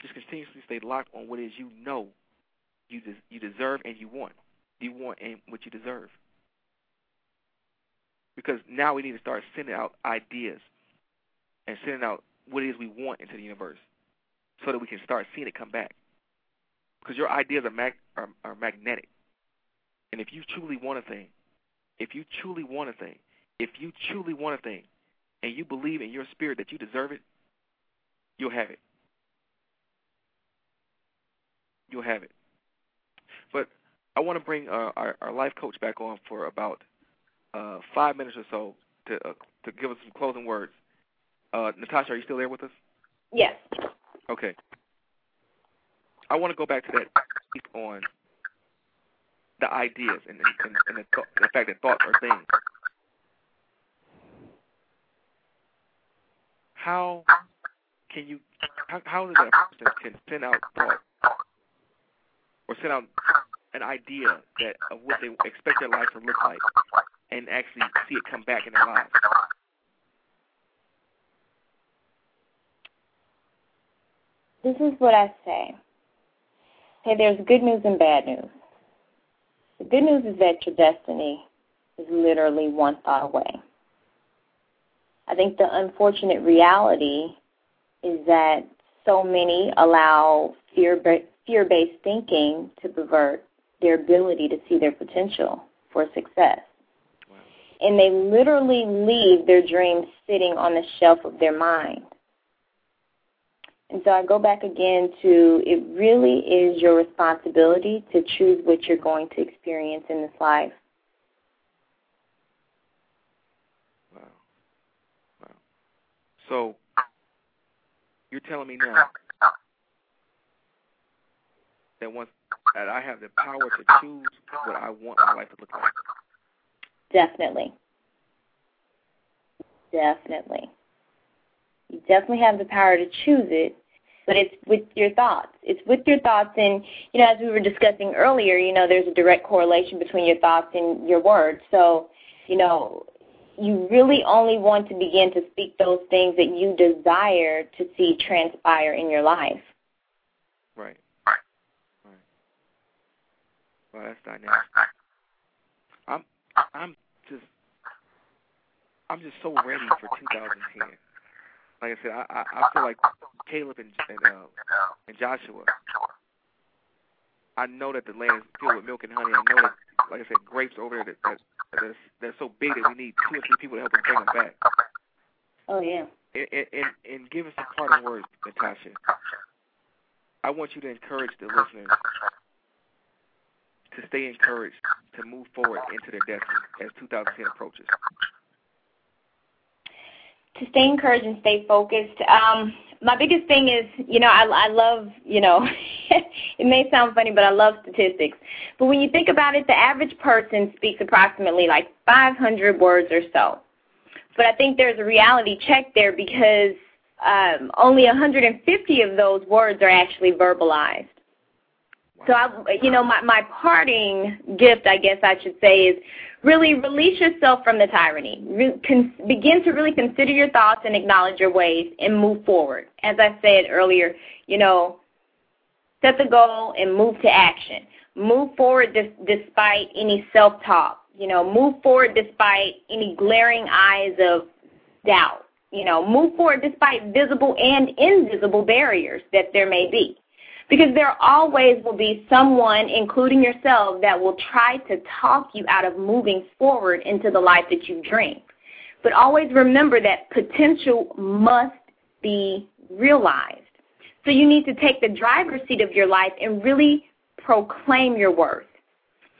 Just continuously stay locked on what it is you know you des- you deserve and you want. You want and what you deserve. Because now we need to start sending out ideas and sending out what it is we want into the universe so that we can start seeing it come back. Because your ideas are, mag- are, are magnetic. And if you truly want a thing, if you truly want a thing, if you truly want a thing, and you believe in your spirit that you deserve it, you'll have it. You'll have it. But I want to bring uh, our, our life coach back on for about uh, five minutes or so to uh, to give us some closing words. Uh, Natasha, are you still there with us? Yes. Okay. I want to go back to that on the ideas and, and, and the, th- the fact that thoughts are things. How can you? How, it a person can send out thoughts or send out an idea that of what they expect their life to look like, and actually see it come back in their lives? This is what I say. Hey, there's good news and bad news. The good news is that your destiny is literally one thought away. I think the unfortunate reality is that so many allow fear fear-based thinking to pervert their ability to see their potential for success. Wow. And they literally leave their dreams sitting on the shelf of their mind. And so I go back again to it really is your responsibility to choose what you're going to experience in this life. Wow. Wow. So you're telling me now that once that I have the power to choose what I want my life to look like. Definitely. Definitely. You definitely have the power to choose it, but it's with your thoughts. It's with your thoughts, and you know, as we were discussing earlier, you know, there's a direct correlation between your thoughts and your words. So, you know, you really only want to begin to speak those things that you desire to see transpire in your life. Right. Right. Well, that's dynamic. I'm, I'm just, I'm just so ready for 2010. Like I said, I I, I feel like Caleb and and, uh, and Joshua. I know that the land is filled with milk and honey. I know that, like I said, grapes over there that, that that's, that's so big that we need two or three people to help us bring them back. Oh yeah. And, and, and give us some parting words, Natasha. I want you to encourage the listeners to stay encouraged to move forward into their destiny as 2010 approaches. To stay encouraged and stay focused. Um, my biggest thing is, you know, I, I love, you know, it may sound funny, but I love statistics. But when you think about it, the average person speaks approximately like 500 words or so. But I think there's a reality check there because um, only 150 of those words are actually verbalized. So I, you know, my my parting gift, I guess I should say, is really release yourself from the tyranny. Re- con- begin to really consider your thoughts and acknowledge your ways and move forward. As I said earlier, you know, set the goal and move to action. Move forward dis- despite any self-talk. You know, move forward despite any glaring eyes of doubt. You know, move forward despite visible and invisible barriers that there may be. Because there always will be someone, including yourself, that will try to talk you out of moving forward into the life that you dream. But always remember that potential must be realized. So you need to take the driver's seat of your life and really proclaim your worth.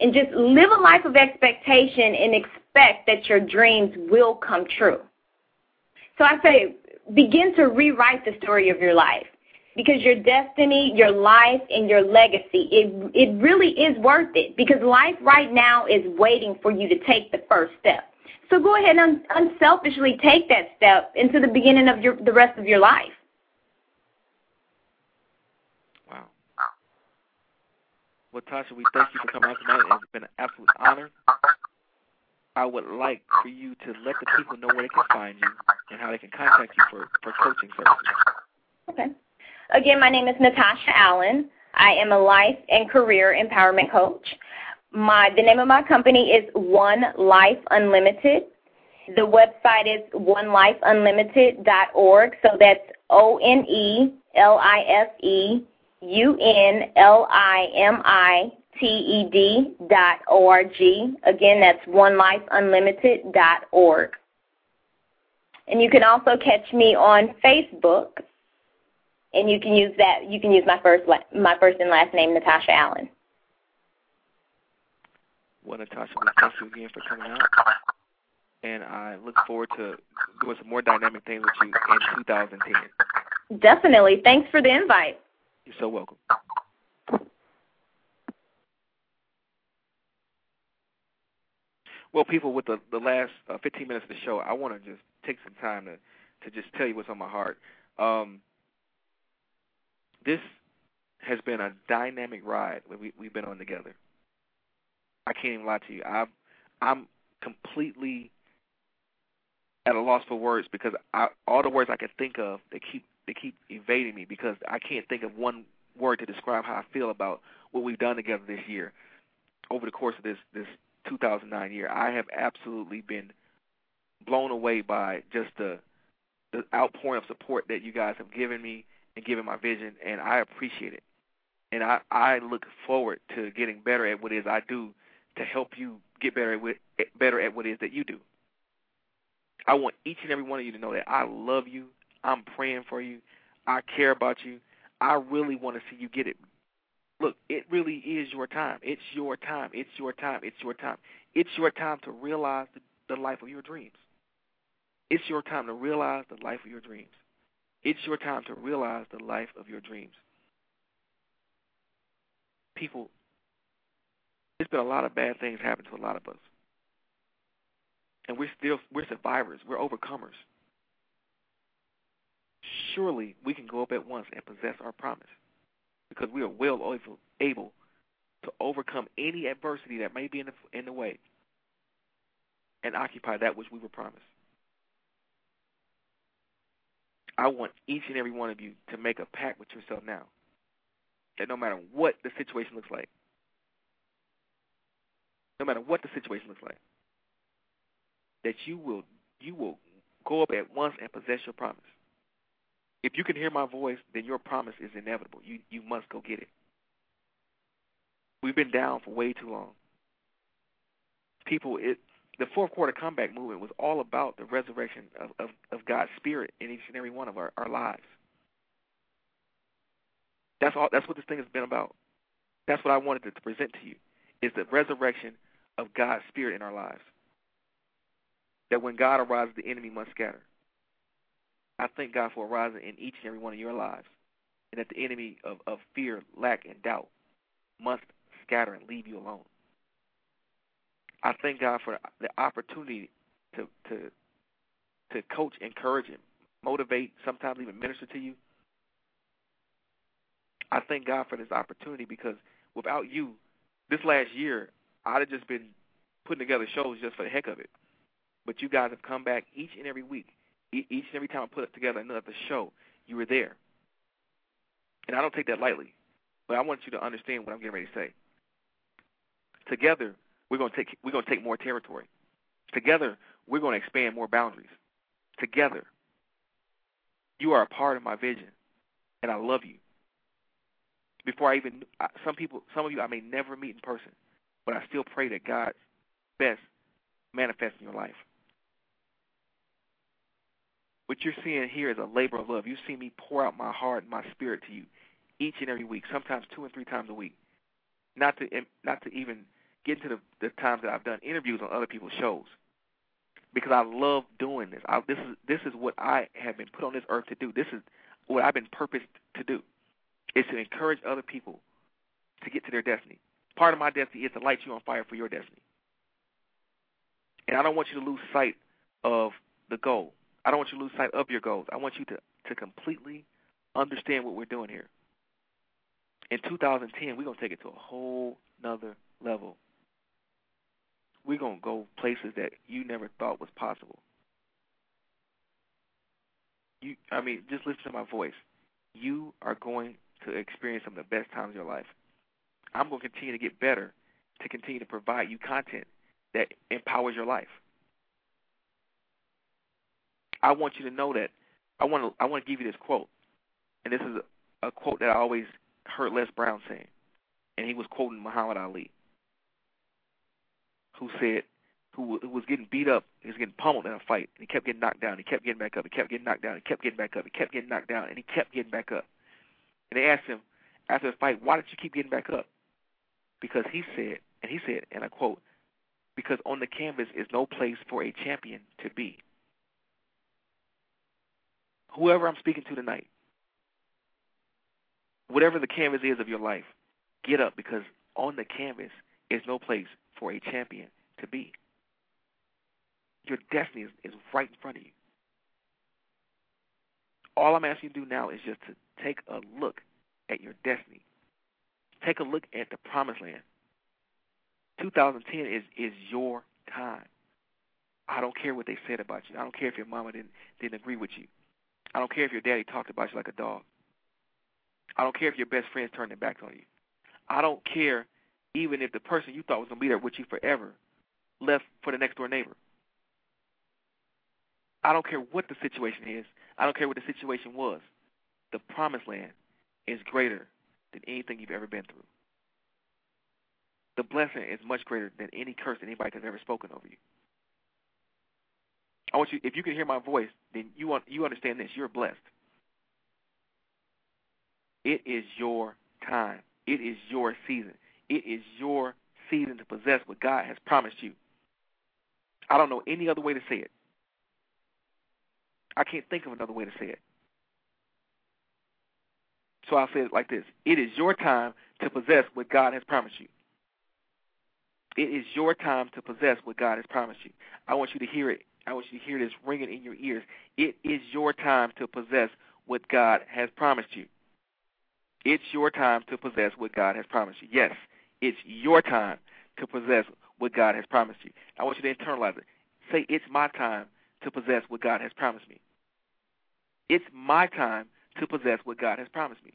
And just live a life of expectation and expect that your dreams will come true. So I say, begin to rewrite the story of your life because your destiny, your life, and your legacy, it, it really is worth it because life right now is waiting for you to take the first step. So go ahead and unselfishly take that step into the beginning of your, the rest of your life. Wow. Well, Tasha, we thank you for coming out tonight. It's been an absolute honor. I would like for you to let the people know where they can find you and how they can contact you for, for coaching services. Okay. Again, my name is Natasha Allen. I am a life and career empowerment coach. My the name of my company is One Life Unlimited. The website is onelifeunlimited.org. So that's O N E L I F E U N L I M I T E D dot O R G. Again, that's onelifeunlimited.org. And you can also catch me on Facebook and you can use that. You can use my first my first and last name, Natasha Allen. Well, Natasha, we thank you again for coming out, and I look forward to doing some more dynamic things with you in 2010. Definitely. Thanks for the invite. You're so welcome. Well, people, with the the last uh, 15 minutes of the show, I want to just take some time to to just tell you what's on my heart. Um, this has been a dynamic ride we, we've been on together. I can't even lie to you. I'm I'm completely at a loss for words because I, all the words I can think of they keep they keep evading me because I can't think of one word to describe how I feel about what we've done together this year over the course of this this 2009 year. I have absolutely been blown away by just the the outpouring of support that you guys have given me and given my vision, and I appreciate it. And I I look forward to getting better at what it is I do to help you get better at what, better at what it is that you do. I want each and every one of you to know that I love you. I'm praying for you. I care about you. I really want to see you get it. Look, it really is your time. It's your time. It's your time. It's your time. It's your time to realize the, the life of your dreams. It's your time to realize the life of your dreams. It's your time to realize the life of your dreams. People, there's been a lot of bad things happen to a lot of us. And we're still we're survivors. We're overcomers. Surely we can go up at once and possess our promise because we are well able to overcome any adversity that may be in the, in the way and occupy that which we were promised. I want each and every one of you to make a pact with yourself now that no matter what the situation looks like, no matter what the situation looks like, that you will you will go up at once and possess your promise. If you can hear my voice, then your promise is inevitable. You you must go get it. We've been down for way too long. People, it the fourth quarter comeback movement was all about the resurrection of, of, of God's spirit in each and every one of our, our lives. That's all that's what this thing has been about. That's what I wanted to, present to you is the resurrection of God's spirit in our lives. That when God arises, the enemy must scatter. I thank God for arising in each and every one of your lives, and that the enemy of, of fear, lack, and doubt must scatter and leave you alone. I thank God for the opportunity to to to coach, encourage, and motivate, sometimes even minister to you. I thank God for this opportunity because without you, this last year, I'd have just been putting together shows just for the heck of it. But you guys have come back each and every week. each and every time I put together another show, you were there. And I don't take that lightly. But I want you to understand what I'm getting ready to say. Together, we're going to take we're going to take more territory. Together, we're going to expand more boundaries. Together, you are a part of my vision, and I love you. Before I even some people, some of you I may never meet in person, but I still pray that God's best manifests in your life. What you're seeing here is a labor of love. You see me pour out my heart and my spirit to you each and every week, sometimes two and three times a week. Not to not to even get into the, the times that I've done interviews on other people's shows, because I love doing this. I, this is this is what I have been put on this earth to do. This is what I've been purposed to do, is to encourage other people to get to their destiny. Part of my destiny is to light you on fire for your destiny. And I don't want you to lose sight of the goal. I don't want you to lose sight of your goals. I want you to, to completely understand what we're doing here. In 2010, we're going to take it to a whole nother level. We're going to go places that you never thought was possible. You, I mean, just listen to my voice. You are going to experience some of the best times of your life. I'm going to continue to get better to continue to provide you content that empowers your life. I want you to know that I want to I want to give you this quote, and this is a, a quote that I always heard Les Brown saying, and he was quoting Muhammad Ali, who said, who, was getting beat up, he was getting pummeled in a fight, and he kept getting knocked down, he kept getting back up, he kept getting knocked down, he kept getting back up, he kept getting knocked down, and he kept getting back up. And they asked him after the fight, why did you keep getting back up? Because he said, and he said, and I quote, because on the canvas is no place for a champion to be. Whoever I'm speaking to tonight, whatever the canvas is of your life, get up because on the canvas is no place for a champion to be. Your destiny is, is right in front of you. All I'm asking you to do now is just to take a look at your destiny. Take a look at the promised land. 2010 is is your time. I don't care what they said about you. I don't care if your mama didn't didn't agree with you. I don't care if your daddy talked about you like a dog. I don't care if your best friends turned their backs on you. I don't care even if the person you thought was gonna be there with you forever left for the next door neighbor. I don't care what the situation is. I don't care what the situation was. The promised land is greater than anything you've ever been through the blessing is much greater than any curse that anybody has ever spoken over you. I want you, if you can hear my voice, then you want you understand this. You're blessed. It is your time. It is your season. It is your season to possess what God has promised you. I don't know any other way to say it. I can't think of another way to say it. So I'll say it like this It is your time to possess what God has promised you. It is your time to possess what God has promised you. I want you to hear it. I want you to hear this ringing in your ears. It is your time to possess what God has promised you. It's your time to possess what God has promised you. Yes, it's your time to possess what God has promised you. I want you to internalize it. Say, It's my time to possess what God has promised me. It's my time to possess what God has promised me.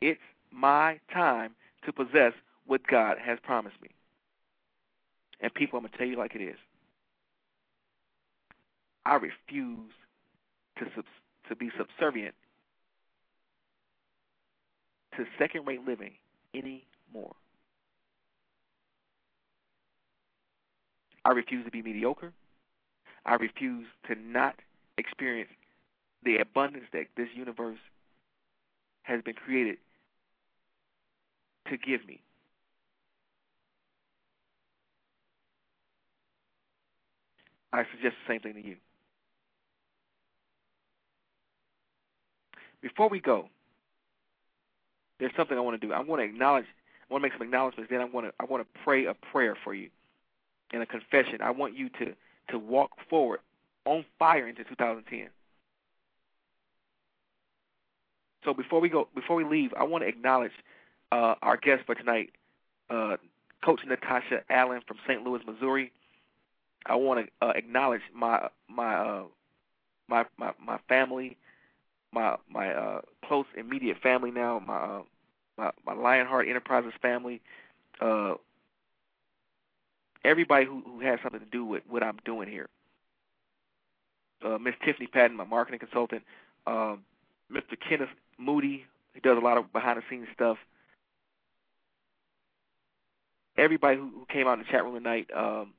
It's my time to possess what God has promised me. And people, I'm gonna tell you like it is. I refuse to to be subservient to second-rate living anymore. I refuse to be mediocre. I refuse to not experience the abundance that this universe has been created to give me. I suggest the same thing to you. Before we go, there's something I want to do. I want to acknowledge. I want to make some acknowledgments. Then I want to. I want to pray a prayer for you, and a confession. I want you to to walk forward on fire into 2010. So before we go, before we leave, I want to acknowledge uh, our guest for tonight, uh, Coach Natasha Allen from St. Louis, Missouri. I want to uh, acknowledge my my uh, my my my family, my my uh, close immediate family now, my uh, my, my Lionheart Enterprises family, uh, everybody who, who has something to do with what I'm doing here. Uh, Miss Tiffany Patton, my marketing consultant, um, Mr. Kenneth Moody, he does a lot of behind the scenes stuff. Everybody who, who came out in the chat room tonight, um,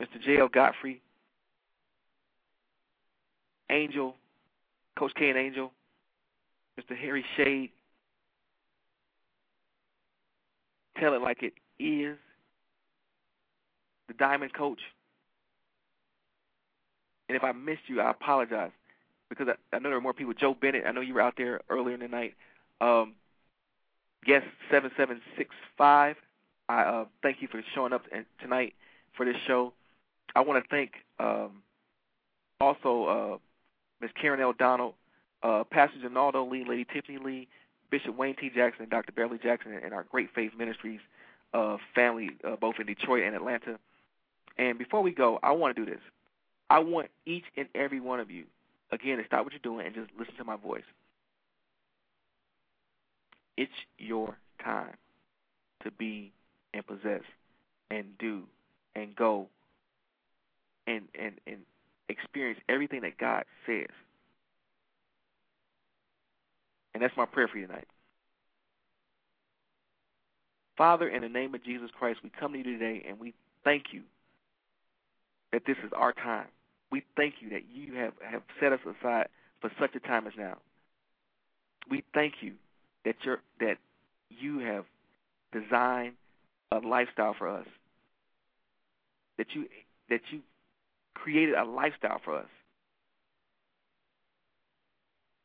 Mr. J.L. Godfrey, Angel, Coach K and Angel, Mr. Harry Shade, Tell It Like It Is, the Diamond Coach. And if I missed you, I apologize because I, I know there are more people. Joe Bennett, I know you were out there earlier in the night. Um, guest 7765, I uh, thank you for showing up tonight for this show. I want to thank um, also uh, Ms. Karen L. Donald, uh, Pastor Donaldo Lee, Lady Tiffany Lee, Bishop Wayne T. Jackson, and Dr. Beverly Jackson, and our Great Faith Ministries uh, family, uh, both in Detroit and Atlanta. And before we go, I want to do this. I want each and every one of you, again, to stop what you're doing and just listen to my voice. It's your time to be and possess and do and go and and and experience everything that God says. And that's my prayer for you tonight. Father, in the name of Jesus Christ, we come to you today and we thank you that this is our time. We thank you that you have, have set us aside for such a time as now. We thank you that you're, that you have designed a lifestyle for us. That you that you created a lifestyle for us.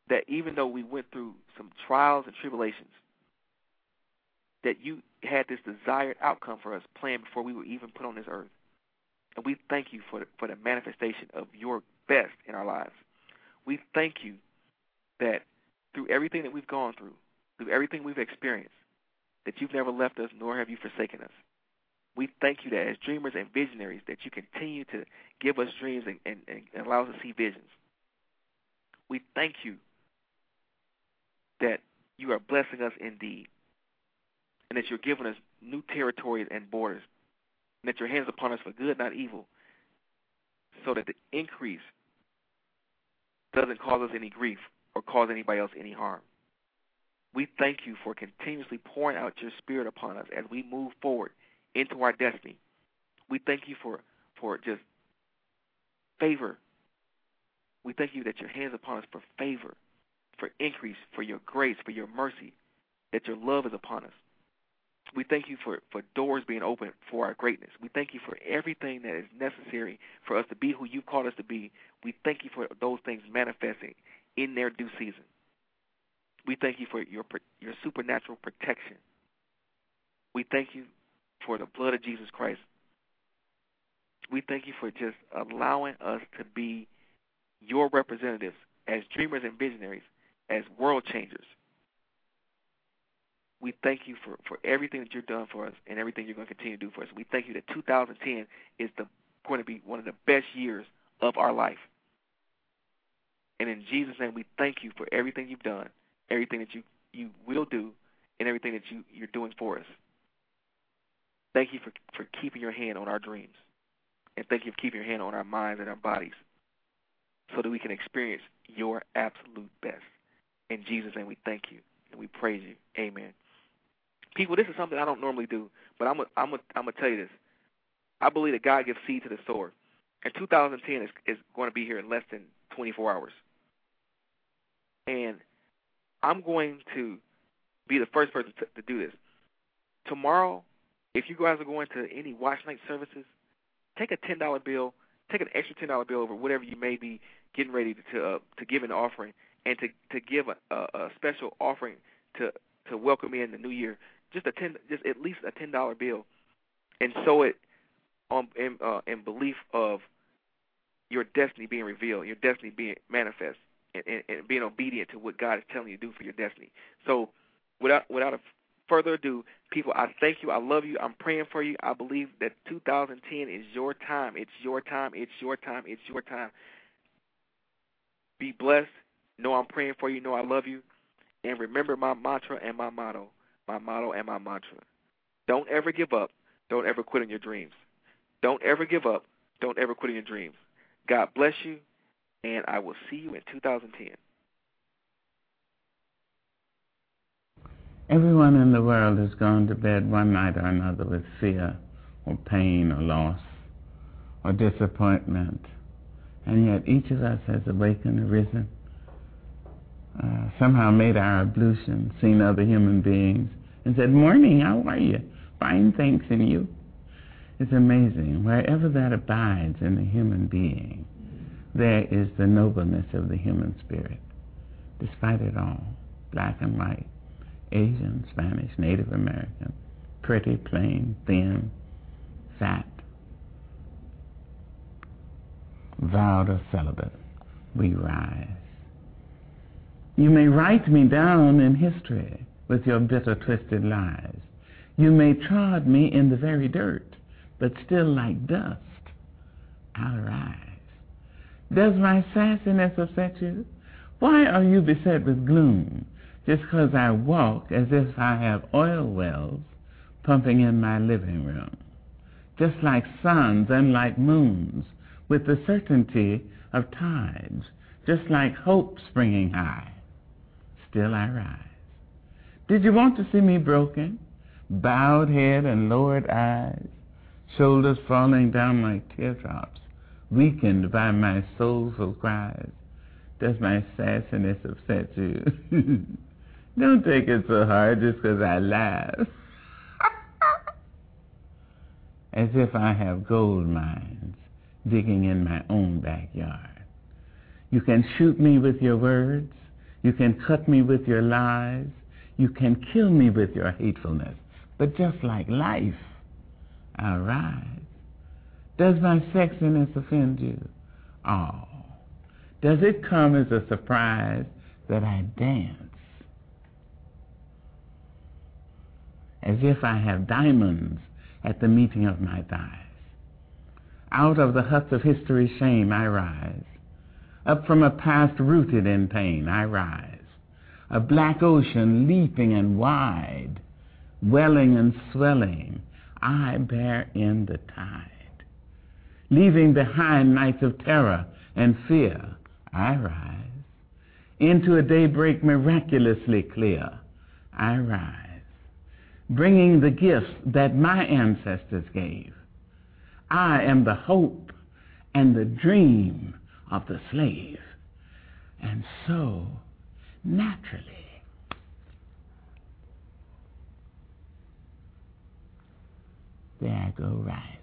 That even though we went through some trials and tribulations, that you had this desired outcome for us planned before we were even put on this earth. And we thank you for the, for the manifestation of your best in our lives. We thank you that through everything that we've gone through, through everything we've experienced, that you've never left us nor have you forsaken us. We thank you that as dreamers and visionaries that you continue to give us dreams and, and, and allow us to see visions. We thank you that you are blessing us indeed and that you're giving us new territories and borders and that your hands upon us for good, not evil, so that the increase doesn't cause us any grief or cause anybody else any harm. We thank you for continuously pouring out your spirit upon us as we move forward into our destiny. We thank you for, for just favor. We thank you that your hands upon us for favor, for increase, for your grace, for your mercy, that your love is upon us. We thank you for, for doors being open for our greatness. We thank you for everything that is necessary for us to be who you've called us to be. We thank you for those things manifesting in their due season. We thank you for your your supernatural protection. We thank you for the blood of Jesus Christ. We thank you for just allowing us to be your representatives as dreamers and visionaries, as world changers. We thank you for, for everything that you've done for us and everything you're going to continue to do for us. We thank you that 2010 is the, going to be one of the best years of our life. And in Jesus' name, we thank you for everything you've done, everything that you, you will do, and everything that you, you're doing for us. Thank you for, for keeping your hand on our dreams. And thank you for keeping your hand on our minds and our bodies so that we can experience your absolute best. In Jesus' name, we thank you and we praise you. Amen. People, this is something I don't normally do, but I'm I'm I'm gonna tell you this. I believe that God gives seed to the sower, and 2010 is is going to be here in less than 24 hours. And I'm going to be the first person to, to do this. Tomorrow, if you guys are going to any watch night services, take a ten dollar bill, take an extra ten dollar bill over whatever you may be getting ready to uh, to give an offering, and to to give a, a, special offering to to welcome in the new year. Just a ten, just at least a ten dollar bill, and sow it on in, uh, in belief of your destiny being revealed, your destiny being manifest, and, and, and being obedient to what God is telling you to do for your destiny. So, without without a further ado, people, I thank you. I love you. I'm praying for you. I believe that 2010 is your time. It's your time. It's your time. It's your time. Be blessed. Know I'm praying for you. Know I love you. And remember my mantra and my motto. My motto and my mantra. Don't ever give up. Don't ever quit on your dreams. Don't ever give up. Don't ever quit on your dreams. God bless you, and I will see you in 2010. Everyone in the world has gone to bed one night or another with fear or pain or loss or disappointment. And yet each of us has awakened, arisen, uh, somehow made our ablution, seen other human beings, and said, Morning, how are you? Fine, thanks, and you? It's amazing. Wherever that abides in the human being, there is the nobleness of the human spirit, despite it all, black and white, Asian, Spanish, Native American, pretty, plain, thin, fat, vowed or celibate, we rise. You may write me down in history with your bitter, twisted lies. You may trod me in the very dirt, but still like dust, I'll rise. Does my sassiness upset you? Why are you beset with gloom? Just because I walk as if I have oil wells pumping in my living room, just like suns and like moons, with the certainty of tides, just like hope springing high. Still I rise. Did you want to see me broken? Bowed head and lowered eyes, shoulders falling down like teardrops, weakened by my soulful cries. Does my sassiness upset you? Don't take it so hard just because I laugh. As if I have gold mines digging in my own backyard. You can shoot me with your words. You can cut me with your lies. You can kill me with your hatefulness. But just like life, I'll rise. Does my sexiness offend you? Oh. Does it come as a surprise that I dance? As if I have diamonds at the meeting of my thighs. Out of the huts of history's shame I rise. Up from a past rooted in pain I rise. A black ocean leaping and wide, welling and swelling, I bear in the tide. Leaving behind nights of terror and fear, I rise. Into a daybreak miraculously clear, I rise bringing the gifts that my ancestors gave. I am the hope and the dream of the slave. And so, naturally, there I go rising.